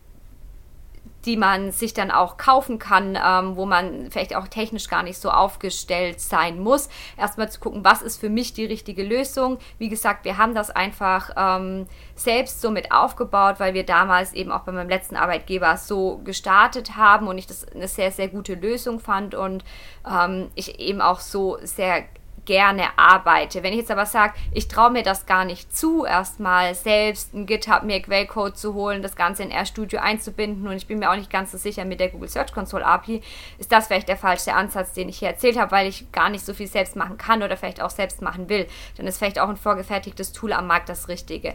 die man sich dann auch kaufen kann, ähm, wo man vielleicht auch technisch gar nicht so aufgestellt sein muss. Erstmal zu gucken, was ist für mich die richtige Lösung. Wie gesagt, wir haben das einfach ähm, selbst so mit aufgebaut, weil wir damals eben auch bei meinem letzten Arbeitgeber so gestartet haben und ich das eine sehr, sehr gute Lösung fand und ähm, ich eben auch so sehr gerne arbeite. Wenn ich jetzt aber sage, ich traue mir das gar nicht zu, erstmal selbst ein GitHub mir Quellcode zu holen, das Ganze in RStudio einzubinden und ich bin mir auch nicht ganz so sicher mit der Google Search Console API, ist das vielleicht der falsche Ansatz, den ich hier erzählt habe, weil ich gar nicht so viel selbst machen kann oder vielleicht auch selbst machen will. Dann ist vielleicht auch ein vorgefertigtes Tool am Markt das Richtige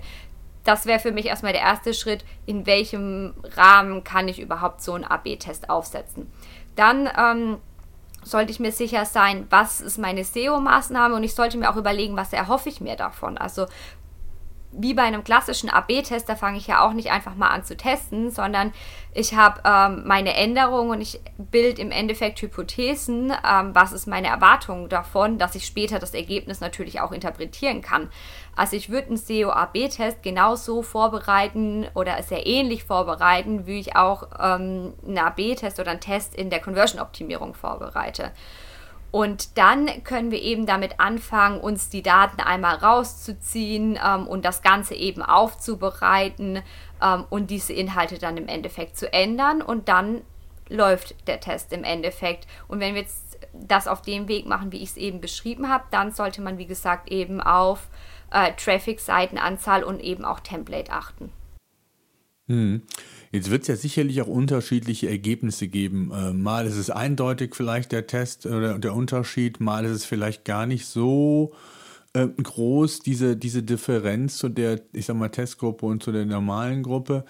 das wäre für mich erstmal der erste Schritt, in welchem Rahmen kann ich überhaupt so einen AB-Test aufsetzen. Dann ähm, sollte ich mir sicher sein, was ist meine SEO-Maßnahme und ich sollte mir auch überlegen, was erhoffe ich mir davon. Also wie bei einem klassischen AB-Test, da fange ich ja auch nicht einfach mal an zu testen, sondern ich habe ähm, meine Änderungen und ich bilde im Endeffekt Hypothesen, ähm, was ist meine Erwartung davon, dass ich später das Ergebnis natürlich auch interpretieren kann. Also ich würde einen SEO-AB-Test genauso vorbereiten oder sehr ähnlich vorbereiten, wie ich auch ähm, einen AB-Test oder einen Test in der Conversion-Optimierung vorbereite. Und dann können wir eben damit anfangen, uns die Daten einmal rauszuziehen ähm, und das Ganze eben aufzubereiten ähm, und diese Inhalte dann im Endeffekt zu ändern. Und dann läuft der Test im Endeffekt. Und wenn wir jetzt das auf dem Weg machen, wie ich es eben beschrieben habe, dann sollte man, wie gesagt, eben auf äh, Traffic-Seitenanzahl und eben auch Template achten. Hm. Jetzt wird es ja sicherlich auch unterschiedliche Ergebnisse geben. Äh, mal ist es eindeutig vielleicht der Test oder der Unterschied, mal ist es vielleicht gar nicht so äh, groß, diese, diese Differenz zu der, ich sag mal, Testgruppe und zu der normalen Gruppe.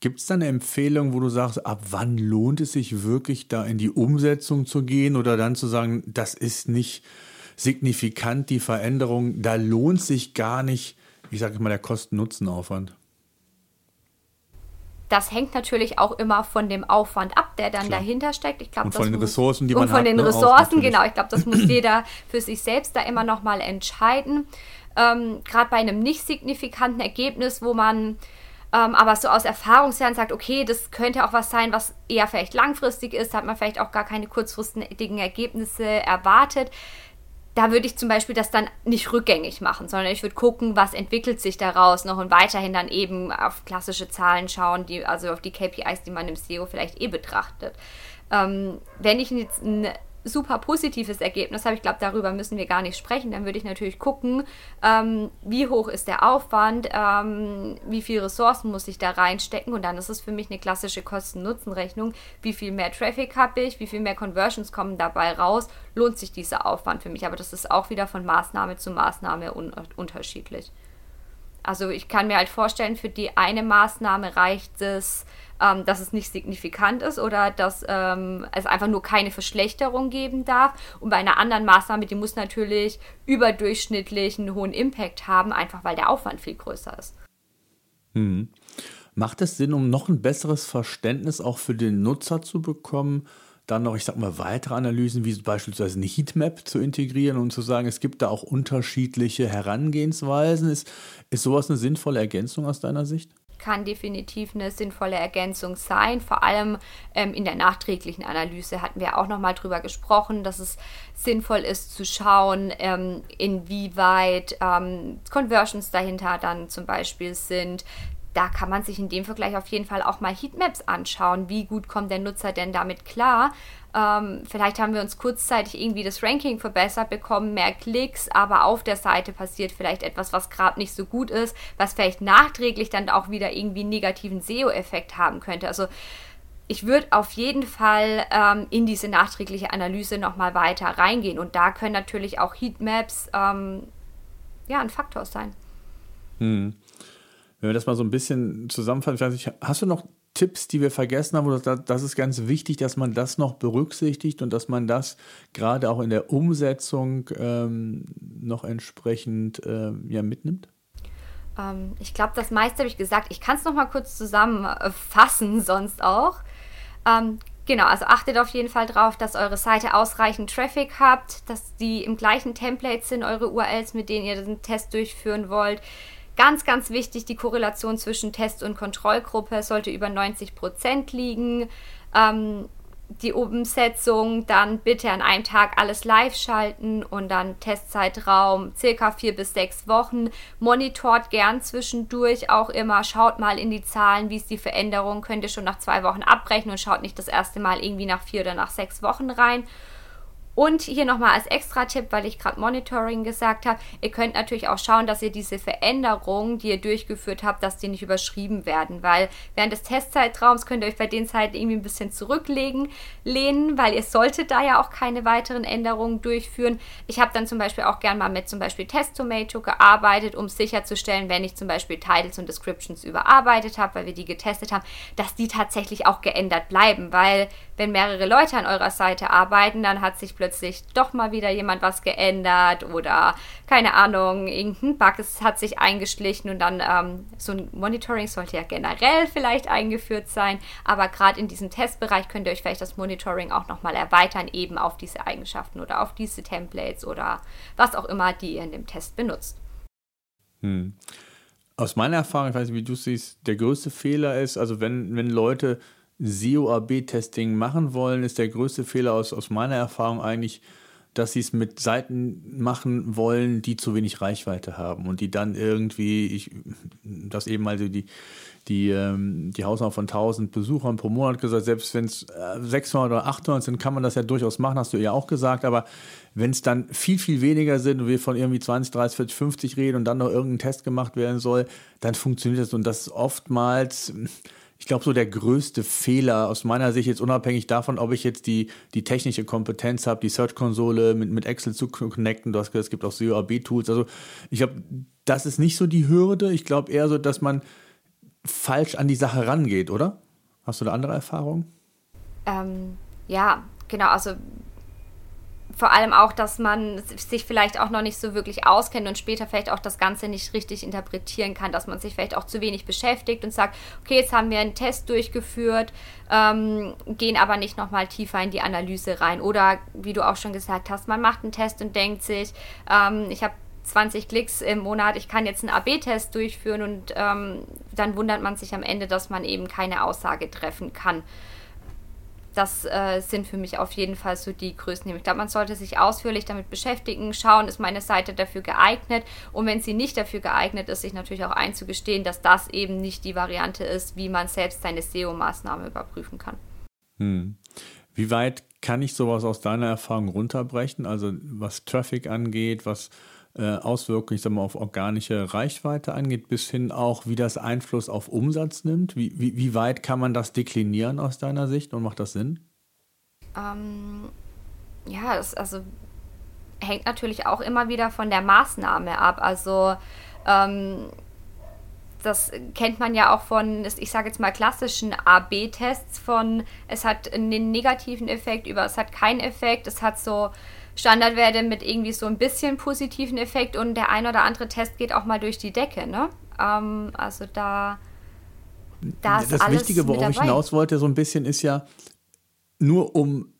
Gibt es da eine Empfehlung, wo du sagst, ab wann lohnt es sich wirklich da in die Umsetzung zu gehen oder dann zu sagen, das ist nicht signifikant die Veränderung, da lohnt sich gar nicht, ich sage mal, der Kosten-Nutzen-Aufwand? Das hängt natürlich auch immer von dem Aufwand ab, der dann Klar. dahinter steckt. Ich glaub, und von den Ressourcen, die man hat. Und von den ne, Ressourcen, genau. Ich glaube, das muss *clears throat* jeder für sich selbst da immer nochmal entscheiden. Ähm, Gerade bei einem nicht signifikanten Ergebnis, wo man ähm, aber so aus Erfahrungsjahren sagt, okay, das könnte auch was sein, was eher vielleicht langfristig ist, hat man vielleicht auch gar keine kurzfristigen Ergebnisse erwartet da würde ich zum Beispiel das dann nicht rückgängig machen, sondern ich würde gucken, was entwickelt sich daraus noch und weiterhin dann eben auf klassische Zahlen schauen, die, also auf die KPIs, die man im SEO vielleicht eh betrachtet. Ähm, wenn ich jetzt ein super positives Ergebnis habe, ich glaube, darüber müssen wir gar nicht sprechen, dann würde ich natürlich gucken, ähm, wie hoch ist der Aufwand, ähm, wie viel Ressourcen muss ich da reinstecken? Und dann ist es für mich eine klassische Kosten-Nutzen-Rechnung, wie viel mehr Traffic habe ich, wie viel mehr Conversions kommen dabei raus, lohnt sich dieser Aufwand für mich, aber das ist auch wieder von Maßnahme zu Maßnahme un unterschiedlich. Also ich kann mir halt vorstellen, für die eine Maßnahme reicht es, ähm, dass es nicht signifikant ist oder dass ähm, es einfach nur keine Verschlechterung geben darf. Und bei einer anderen Maßnahme, die muss natürlich überdurchschnittlich einen hohen Impact haben, einfach weil der Aufwand viel größer ist. Hm. Macht es Sinn, um noch ein besseres Verständnis auch für den Nutzer zu bekommen, dann noch, ich sag mal, weitere Analysen, wie beispielsweise eine Heatmap zu integrieren und zu sagen, es gibt da auch unterschiedliche Herangehensweisen. Ist, ist sowas eine sinnvolle Ergänzung aus deiner Sicht? kann definitiv eine sinnvolle Ergänzung sein. Vor allem ähm, in der nachträglichen Analyse hatten wir auch nochmal drüber gesprochen, dass es sinnvoll ist zu schauen, ähm, inwieweit ähm, Conversions dahinter dann zum Beispiel sind, da kann man sich in dem Vergleich auf jeden Fall auch mal Heatmaps anschauen. Wie gut kommt der Nutzer denn damit klar? Ähm, vielleicht haben wir uns kurzzeitig irgendwie das Ranking verbessert, bekommen mehr Klicks, aber auf der Seite passiert vielleicht etwas, was gerade nicht so gut ist, was vielleicht nachträglich dann auch wieder irgendwie einen negativen SEO-Effekt haben könnte. Also ich würde auf jeden Fall ähm, in diese nachträgliche Analyse nochmal weiter reingehen. Und da können natürlich auch Heatmaps ähm, ja, ein Faktor sein. Hm. Wenn wir das mal so ein bisschen zusammenfassen, hast du noch Tipps, die wir vergessen haben, oder das ist ganz wichtig, dass man das noch berücksichtigt und dass man das gerade auch in der Umsetzung ähm, noch entsprechend ähm, ja, mitnimmt? Ähm, ich glaube, das meiste habe ich gesagt. Ich kann es noch mal kurz zusammenfassen, *laughs* sonst auch. Ähm, genau, also achtet auf jeden Fall darauf, dass eure Seite ausreichend Traffic habt, dass die im gleichen Template sind, eure URLs, mit denen ihr den Test durchführen wollt Ganz, ganz wichtig, die Korrelation zwischen Test- und Kontrollgruppe sollte über 90 Prozent liegen. Ähm, die Umsetzung dann bitte an einem Tag alles live schalten und dann Testzeitraum circa vier bis sechs Wochen. Monitort gern zwischendurch auch immer. Schaut mal in die Zahlen, wie ist die Veränderung. Könnt ihr schon nach zwei Wochen abbrechen und schaut nicht das erste Mal irgendwie nach vier oder nach sechs Wochen rein. Und hier nochmal als Extra-Tipp, weil ich gerade Monitoring gesagt habe, ihr könnt natürlich auch schauen, dass ihr diese Veränderungen, die ihr durchgeführt habt, dass die nicht überschrieben werden, weil während des Testzeitraums könnt ihr euch bei den Zeiten irgendwie ein bisschen zurücklegen, lehnen, weil ihr solltet da ja auch keine weiteren Änderungen durchführen. Ich habe dann zum Beispiel auch gern mal mit zum Beispiel Testomato gearbeitet, um sicherzustellen, wenn ich zum Beispiel Titles und Descriptions überarbeitet habe, weil wir die getestet haben, dass die tatsächlich auch geändert bleiben, weil wenn mehrere Leute an eurer Seite arbeiten, dann hat sich plötzlich doch mal wieder jemand was geändert oder keine Ahnung, irgendein Bug ist, hat sich eingeschlichen und dann ähm, so ein Monitoring sollte ja generell vielleicht eingeführt sein, aber gerade in diesem Testbereich könnt ihr euch vielleicht das Monitoring auch nochmal erweitern, eben auf diese Eigenschaften oder auf diese Templates oder was auch immer, die ihr in dem Test benutzt. Hm. Aus meiner Erfahrung, ich weiß nicht, wie du siehst, der größte Fehler ist, also wenn, wenn Leute SEO-AB-Testing machen wollen, ist der größte Fehler aus, aus meiner Erfahrung eigentlich, dass sie es mit Seiten machen wollen, die zu wenig Reichweite haben und die dann irgendwie, ich, das eben also die, die, ähm, die Hausnummer von 1000 Besuchern pro Monat gesagt, selbst wenn es 600 oder 800 sind, kann man das ja durchaus machen, hast du ja auch gesagt, aber wenn es dann viel, viel weniger sind und wir von irgendwie 20, 30, 40, 50 reden und dann noch irgendein Test gemacht werden soll, dann funktioniert das. Und das oftmals ich glaube, so der größte Fehler aus meiner Sicht, jetzt unabhängig davon, ob ich jetzt die, die technische Kompetenz habe, die Search-Konsole mit, mit Excel zu connecten, du hast gesagt, es gibt auch SEO-AB-Tools. Also ich glaube, das ist nicht so die Hürde. Ich glaube eher so, dass man falsch an die Sache rangeht, oder? Hast du da andere Erfahrungen? Ähm, ja, genau. Also vor allem auch, dass man sich vielleicht auch noch nicht so wirklich auskennt und später vielleicht auch das Ganze nicht richtig interpretieren kann, dass man sich vielleicht auch zu wenig beschäftigt und sagt, okay, jetzt haben wir einen Test durchgeführt, ähm, gehen aber nicht nochmal tiefer in die Analyse rein. Oder wie du auch schon gesagt hast, man macht einen Test und denkt sich, ähm, ich habe 20 Klicks im Monat, ich kann jetzt einen AB-Test durchführen und ähm, dann wundert man sich am Ende, dass man eben keine Aussage treffen kann das äh, sind für mich auf jeden Fall so die größten Ich glaube, man sollte sich ausführlich damit beschäftigen, schauen, ist meine Seite dafür geeignet und wenn sie nicht dafür geeignet ist, sich natürlich auch einzugestehen, dass das eben nicht die Variante ist, wie man selbst seine SEO-Maßnahme überprüfen kann. Hm. Wie weit kann ich sowas aus deiner Erfahrung runterbrechen? Also was Traffic angeht, was Auswirkungen, ich sag mal, auf organische Reichweite angeht, bis hin auch, wie das Einfluss auf Umsatz nimmt? Wie, wie, wie weit kann man das deklinieren aus deiner Sicht und macht das Sinn? Ähm, ja, das also hängt natürlich auch immer wieder von der Maßnahme ab. Also ähm, das kennt man ja auch von, ich sage jetzt mal, klassischen A-B-Tests von, es hat einen negativen Effekt über, es hat keinen Effekt, es hat so Standardwerte mit irgendwie so ein bisschen positiven Effekt und der ein oder andere Test geht auch mal durch die Decke. Ne? Ähm, also da, da ist Das Wichtige, worauf ich hinaus wollte, so ein bisschen ist ja, nur um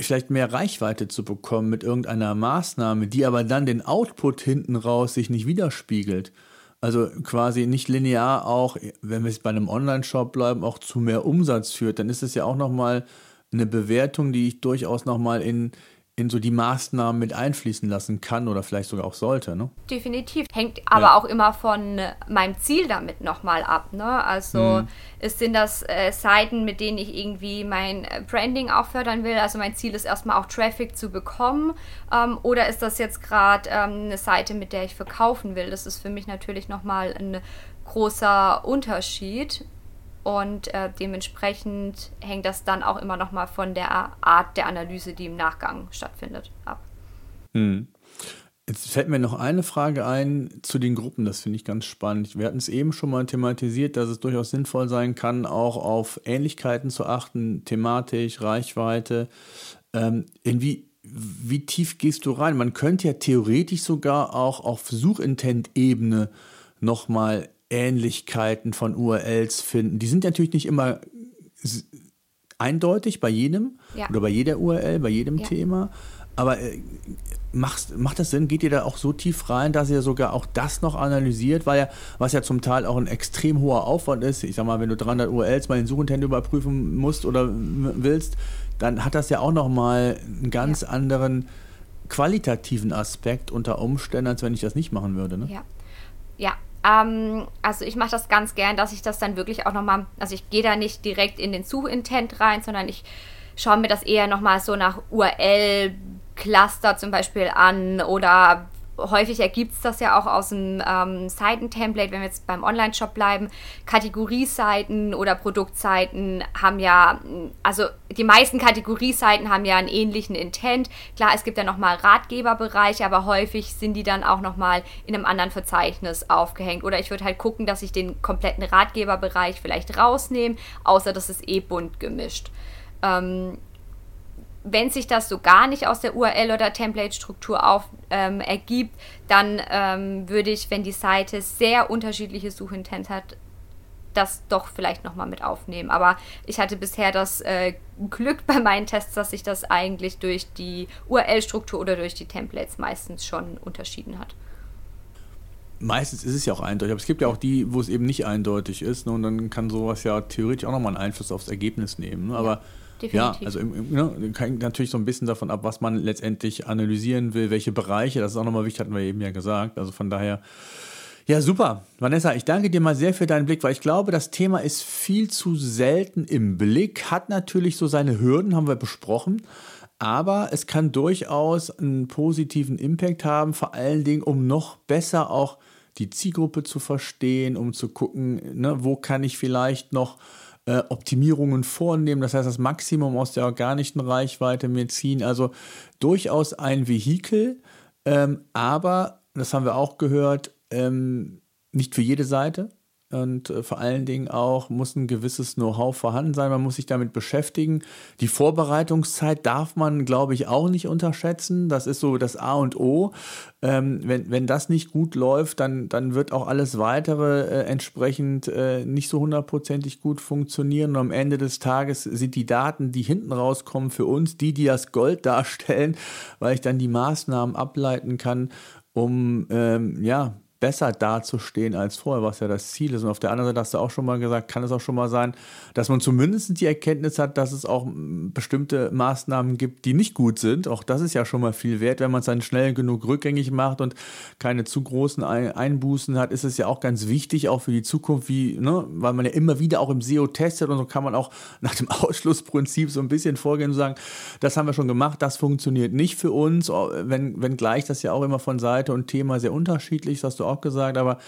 vielleicht mehr Reichweite zu bekommen mit irgendeiner Maßnahme, die aber dann den Output hinten raus sich nicht widerspiegelt. Also quasi nicht linear auch, wenn wir jetzt bei einem Online-Shop bleiben, auch zu mehr Umsatz führt, dann ist es ja auch nochmal eine Bewertung, die ich durchaus nochmal in, in so die Maßnahmen mit einfließen lassen kann oder vielleicht sogar auch sollte. Ne? Definitiv. Hängt aber ja. auch immer von meinem Ziel damit nochmal ab. Ne? Also mhm. es sind das äh, Seiten, mit denen ich irgendwie mein Branding auch fördern will. Also mein Ziel ist erstmal auch Traffic zu bekommen. Ähm, oder ist das jetzt gerade ähm, eine Seite, mit der ich verkaufen will? Das ist für mich natürlich nochmal ein großer Unterschied. Und äh, dementsprechend hängt das dann auch immer noch mal von der Art der Analyse, die im Nachgang stattfindet, ab. Hm. Jetzt fällt mir noch eine Frage ein zu den Gruppen, das finde ich ganz spannend. Wir hatten es eben schon mal thematisiert, dass es durchaus sinnvoll sein kann, auch auf Ähnlichkeiten zu achten, thematisch, Reichweite. Ähm, in wie, wie tief gehst du rein? Man könnte ja theoretisch sogar auch auf Suchintent-Ebene nochmal Ähnlichkeiten von URLs finden. Die sind natürlich nicht immer eindeutig bei jedem ja. oder bei jeder URL, bei jedem ja. Thema. Aber äh, macht, macht das Sinn? Geht ihr da auch so tief rein, dass ihr sogar auch das noch analysiert? Weil ja, was ja zum Teil auch ein extrem hoher Aufwand ist. Ich sag mal, wenn du 300 URLs mal in Suchintent überprüfen musst oder willst, dann hat das ja auch nochmal einen ganz ja. anderen qualitativen Aspekt unter Umständen, als wenn ich das nicht machen würde. Ne? Ja. Ja, ähm, also ich mache das ganz gern, dass ich das dann wirklich auch nochmal, also ich gehe da nicht direkt in den Suchintent rein, sondern ich schaue mir das eher nochmal so nach URL-Cluster zum Beispiel an oder häufig ergibt es das ja auch aus dem ähm, Seitentemplate, wenn wir jetzt beim Online-Shop bleiben. Kategorieseiten oder Produktseiten haben ja, also die meisten Kategorieseiten haben ja einen ähnlichen Intent. Klar, es gibt ja nochmal Ratgeberbereiche, aber häufig sind die dann auch nochmal in einem anderen Verzeichnis aufgehängt. Oder ich würde halt gucken, dass ich den kompletten Ratgeberbereich vielleicht rausnehme, außer das ist eh bunt gemischt. Ähm, wenn sich das so gar nicht aus der URL oder Template-Struktur ähm, ergibt, dann ähm, würde ich, wenn die Seite sehr unterschiedliche Suchintent hat, das doch vielleicht nochmal mit aufnehmen. Aber ich hatte bisher das äh, Glück bei meinen Tests, dass sich das eigentlich durch die URL-Struktur oder durch die Templates meistens schon unterschieden hat. Meistens ist es ja auch eindeutig, aber es gibt ja auch die, wo es eben nicht eindeutig ist. Ne? Und dann kann sowas ja theoretisch auch nochmal einen Einfluss aufs Ergebnis nehmen. Ne? Aber ja Definitiv. Ja, also ne, hängt natürlich so ein bisschen davon ab, was man letztendlich analysieren will, welche Bereiche, das ist auch nochmal wichtig, hatten wir eben ja gesagt. Also von daher, ja, super. Vanessa, ich danke dir mal sehr für deinen Blick, weil ich glaube, das Thema ist viel zu selten im Blick, hat natürlich so seine Hürden, haben wir besprochen. Aber es kann durchaus einen positiven Impact haben, vor allen Dingen, um noch besser auch die Zielgruppe zu verstehen, um zu gucken, ne, wo kann ich vielleicht noch äh, Optimierungen vornehmen, das heißt das Maximum aus der organischen Reichweite mir ziehen. Also durchaus ein Vehikel, ähm, aber, das haben wir auch gehört, ähm, nicht für jede Seite. Und äh, vor allen Dingen auch muss ein gewisses Know-how vorhanden sein. Man muss sich damit beschäftigen. Die Vorbereitungszeit darf man, glaube ich, auch nicht unterschätzen. Das ist so das A und O. Ähm, wenn, wenn das nicht gut läuft, dann, dann wird auch alles weitere äh, entsprechend äh, nicht so hundertprozentig gut funktionieren. Und am Ende des Tages sind die Daten, die hinten rauskommen, für uns die, die das Gold darstellen, weil ich dann die Maßnahmen ableiten kann, um ähm, ja besser dazustehen als vorher, was ja das Ziel ist. Und auf der anderen Seite hast du auch schon mal gesagt, kann es auch schon mal sein, dass man zumindest die Erkenntnis hat, dass es auch bestimmte Maßnahmen gibt, die nicht gut sind. Auch das ist ja schon mal viel wert. Wenn man es dann schnell genug rückgängig macht und keine zu großen Einbußen hat, ist es ja auch ganz wichtig, auch für die Zukunft, wie, ne, weil man ja immer wieder auch im SEO testet und so kann man auch *laughs* nach dem Ausschlussprinzip so ein bisschen vorgehen und sagen, das haben wir schon gemacht, das funktioniert nicht für uns, wenn, wenn gleich das ja auch immer von Seite und Thema sehr unterschiedlich ist, dass du auch gesagt, aber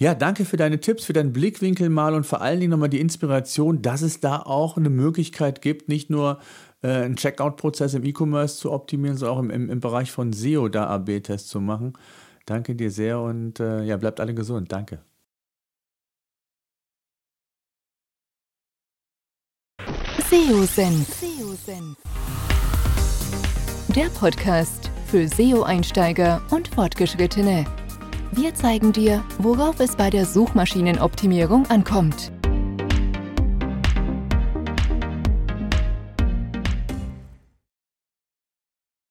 ja, danke für deine Tipps, für deinen Blickwinkel mal und vor allen Dingen nochmal die Inspiration, dass es da auch eine Möglichkeit gibt, nicht nur äh, einen Checkout-Prozess im E-Commerce zu optimieren, sondern auch im, im, im Bereich von SEO da AB-Tests zu machen. Danke dir sehr und äh, ja, bleibt alle gesund. Danke. SEO-Senf. Der Podcast für SEO-Einsteiger und Fortgeschrittene. Wir zeigen dir, worauf es bei der Suchmaschinenoptimierung ankommt.